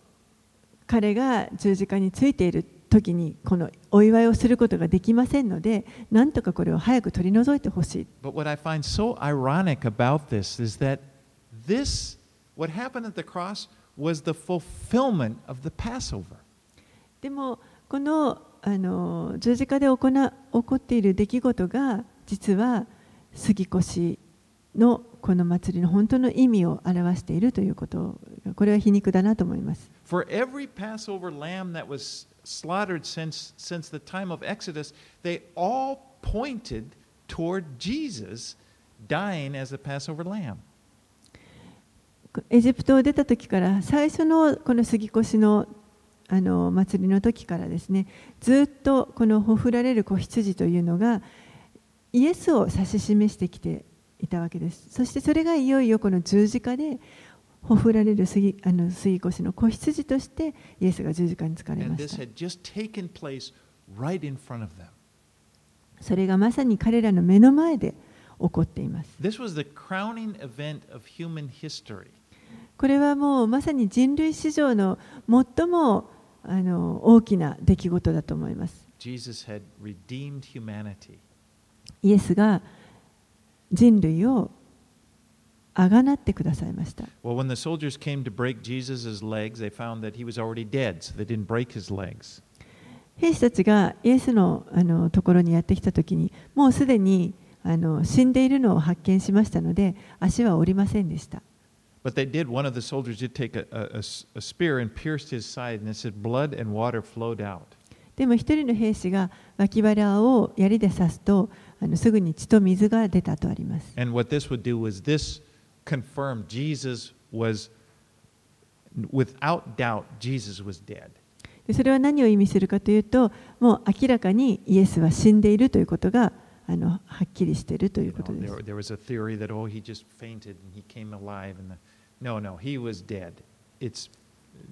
彼が十字架についている時にこのお祝いをすることができませんのでなんとかこれを早く取り除いてほしい But what I find so ironic about this is that this, what happened at the cross, was the fulfillment of the Passover. でもこのあの十字架で行な起こっている出来事が実は杉越のこの祭りの本当の意味を表しているということこれは皮肉だなと思います。For every Passover lamb that was slaughtered since, since the time of Exodus, they all pointed toward Jesus dying as a Passover lamb. エジプトを出た時から最初のこの杉越のあの祭りの時からですねずっとこのほふられる子羊というのがイエスを指し示してきていたわけですそしてそれがいよいよこの十字架でほふられる杉,あの杉越の子羊として、イエスが十字架に着かれました。それがまさに彼らの目の前で起こっています。これはもうまさに人類史上の最もあの大きな出来事だと思います。イエスが人類をあがなってくださいました。Well, when the soldiers came to break Jesus' legs, they found that he was already dead, so they didn't break his legs. 兵士たちがイエスのあのところにやってきたときに、もうすでにあの死んでいるのを発見しましたので、足は折りませんでした。But they did, one of the soldiers did take a, a- a spear and pierced his side, and it said blood and water flowed out. でも一人の兵士が脇腹を槍で刺すと、あのすぐに血と水が出たとあります。And what this would do was this confirmed Jesus was, without doubt, Jesus was dead. でそれは何を意味するかというと、もう明らかにイエスは死んでいるということがあのはっきりしているとい You うこと know, です there,。there was a theory that, oh, he just fainted and he came alive. And the, no, no, he was dead. It's,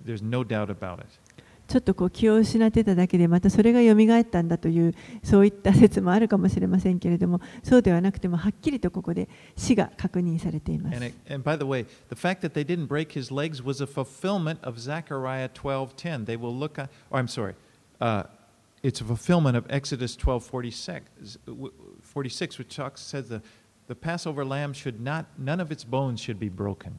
there's no doubt about it. ちょっとこう気を失ってただけでまたそれがよみがえったんだというそういった説もあるかもしれませんけれどもそうではなくてもはっきりとここで死が確認されています。And, it, and by the way, the fact that they didn't break his legs was a fulfillment of Zechariah 12:10. They will look on, or I'm sorry, uh, it's a fulfillment of Exodus 12:46, 46, which talks says the, the Passover lamb should not, none of its bones should be broken.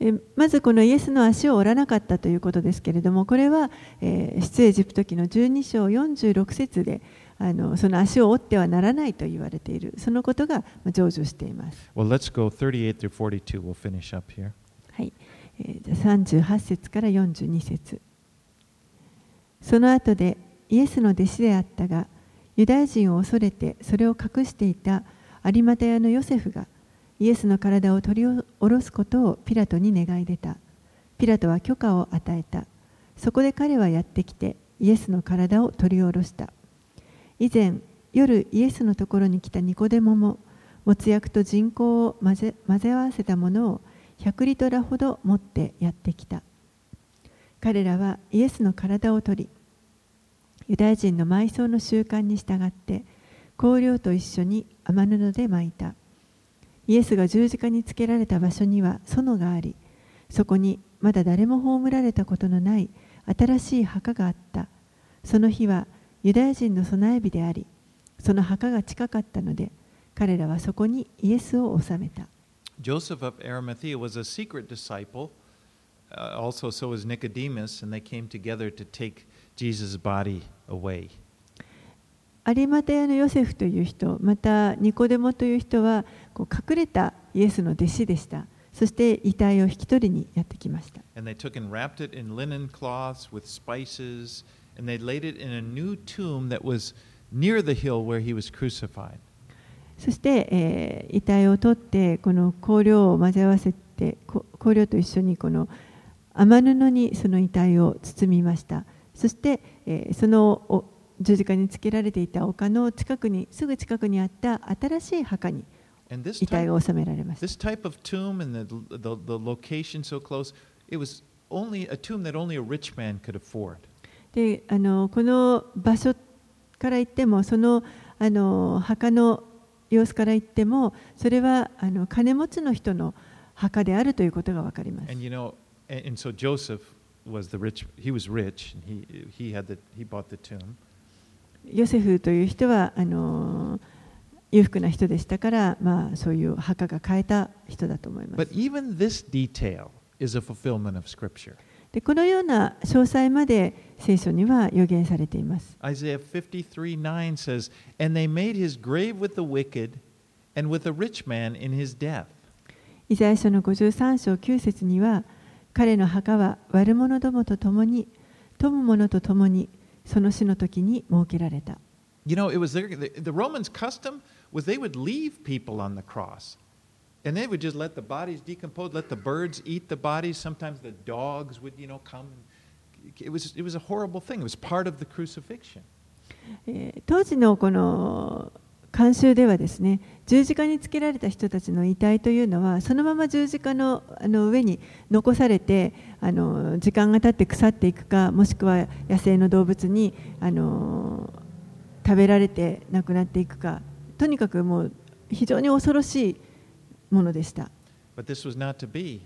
えまずこのイエスの足を折らなかったということですけれどもこれは、えー出エジプト記の12章46節であのその足を折ってはならないと言われているそのことがまあ成就しています。Well, let's go 38 through 42. We'll finish up here. はい、えーじゃあ38節から42節その後でイエスの弟子であったがユダヤ人を恐れてそれを隠していた有馬屋のヨセフがイエスの体を取り下ろすことをピラトに願い出た。ピラトは許可を与えた。そこで彼はやってきてイエスの体を取り下ろした。以前夜イエスのところに来たニコデモももつ薬と人工を混ぜ混ぜ合わせたものを100リトラほど持ってやってきた。彼らはイエスの体を取りユダヤ人の埋葬の習慣に従って香料と一緒に雨布で巻いた。イエスが十字架につけられた場所には園がありそこにまだ誰も葬られたことのない新しい墓があったその日はユダヤ人の備え日でありその墓が近かったので彼らはそこにイエスを納めた Joseph of Arimathea was a secret disciple. Also, so was Nicodemus, and they came together to take Jesus' body away. 有馬屋のヨセフという人またニコデモという人はこう隠れたイエスの弟子でした。そして遺体を引き取りにやってきました。And they took and wrapped it in linen cloths with spices, and they laid it in a new tomb that was near the hill where he was crucified. そして、えー遺体を取ってこの香料を混ぜ合わせてこ香料と一緒にこの雨布にその遺体を包みました。そして、えーそのお十字架につけられていた丘の近くにすぐ近くにあった新しい墓に遺体が収められまし。であのこの場所から言ってもその,あの墓の様子から言ってもそれはあの金持ちの人の墓であるということが分かります。ヨセフという人はあの裕福な人でしたから、まあ、そういう墓が変えた人だと思いま But す even this detail is a fulfillment of Scripture. でこのような詳細まで聖書には予言されています Isaiah 53 9 says, And they made his grave with the wicked and with a rich man in his death. イザヤ書の53章9節には彼の墓は悪者どもと共に富む者と共にその死の時に設けられた You know, it was their, the, the Romans' custom was they would leave people on the cross. And they would just let the bodies decompose, let the birds eat the bodies. Sometimes the dogs would, you know, come. It was, it was a horrible thing. It was part of the crucifixion. えー当時のこの慣習ではですね十字架につけられた人たちの遺体というのはそのまま十字架のあの上に残されてあの時間が経って腐っていくかもしくは野生の動物にあの食べられて亡くなっていくかとにかくもう非常に恐ろしいものでした。But this was not to be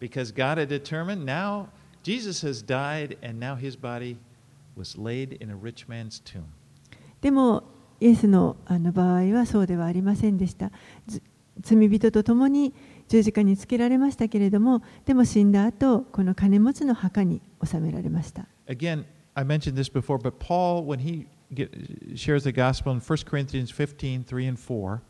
because God had determined now Jesus has died and now his body was laid in a rich man's tomb. でもイエスのあの場合はそうではありませんでした。ず罪人と共に十字架につけられましたけれどもでも死んだ後この金持ちの墓に収められました。Again, I mentioned this before, but Paul, when he get, shares the gospel in 1 Corinthians 15 3 and 4,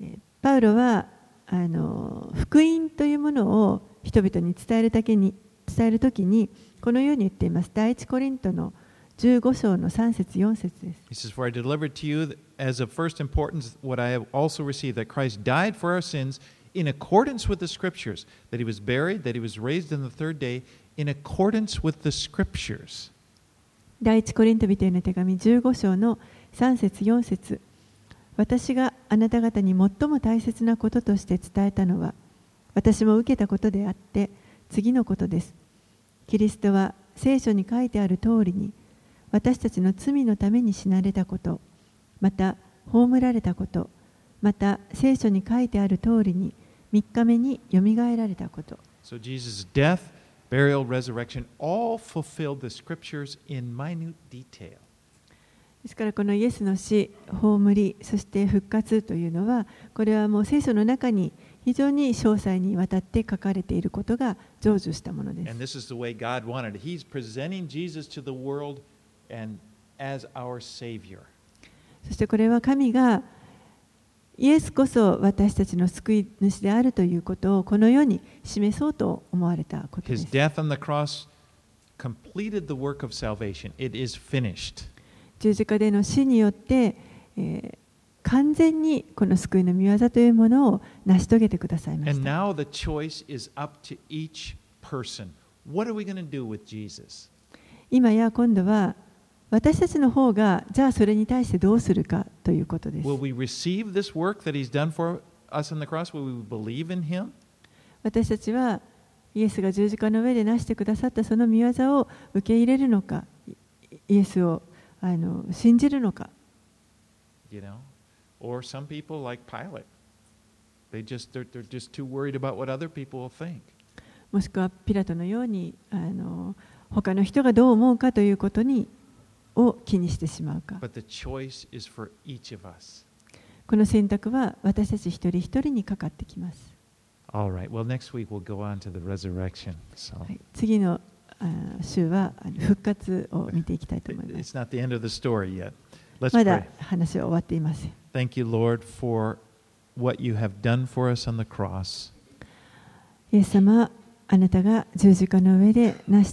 えーパウロはあの福音というものを人々に伝えるだけに伝えるときにこのように言っています。第一コリントの15章の3節4節です he says, For I delivered to you as of first importance what I have also received, that Christ died for our sins in accordance with the Scriptures, that he was buried, that he was raised on the third day in accordance with the Scriptures. 第一コリント人への手紙15章の3節4節私があなた方に最も大切なこととして伝えたのは私も受けたことであって次のことですキリストは聖書に書いてある通りに私たちの罪のために死なれたことまた葬られたことまた聖書に書いてある通りに3日目によみがえられたこと。So Jesus' death, burial, resurrection all fulfilled the scriptures in minute detail. ですからこのイエスの死、葬り、そして復活というのはこれはもう聖書の中に非常に詳細にわたって書かれていることが成就したものです And。and as our Savior. そしてこれは神がイエスこそ私たちの救い主であるということをこの世に示そうと思われたことで His す。death on the cross completed the work of salvation. It is finished. 十字架での死によって、えー完全にこの救いの御業というものを成し遂げてくださいまし And た。now the choice is up to each person. What are we going to do with Jesus? 今や今度は私たちの方が、じゃあそれに対してどうするかということです。私たちは、イエスが十字架の上でなしてくださったその御業を受け入れるのか、イエスをあの信じるのか。もしくはピラトのようにあの他の人がどう思うかということにを気にしてしまうか。この選択は私たち一人一人にかかってきます。はい、次のあ週は復活を見ていきたいと思います。まだ話は終わっていません。イエス様あなたが十字架の上で成し,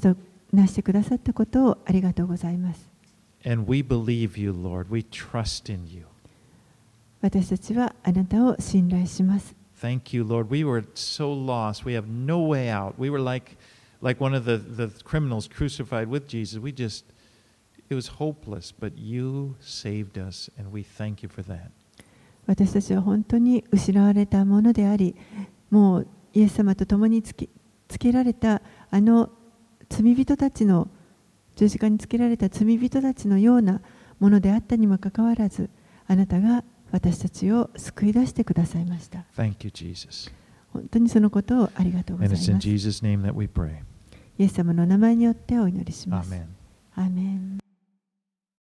成してくださったことをありがとうございます。And we believe you, Lord. We trust in you. 私たちはあなたを信頼します。 Thank you, Lord. We were so lost. We have no way out. We were like, like one of the, the criminals crucified with Jesus. We just, it was hopeless, but you saved us, and we thank you for that. 私たちは本当に失われたものであり、もうイエス様と共につけつけられたあの罪人たちの 十字架につけられた罪人たちのようなものであったにもかかわらず、あなたが私たちを救い出してくださいました。Thank you, Jesus. 本当にそのことをありがとうご And ざ it's い in ます。イ Jesus' name that we pray. エス様の名前によってお祈りします。Amen. アーメン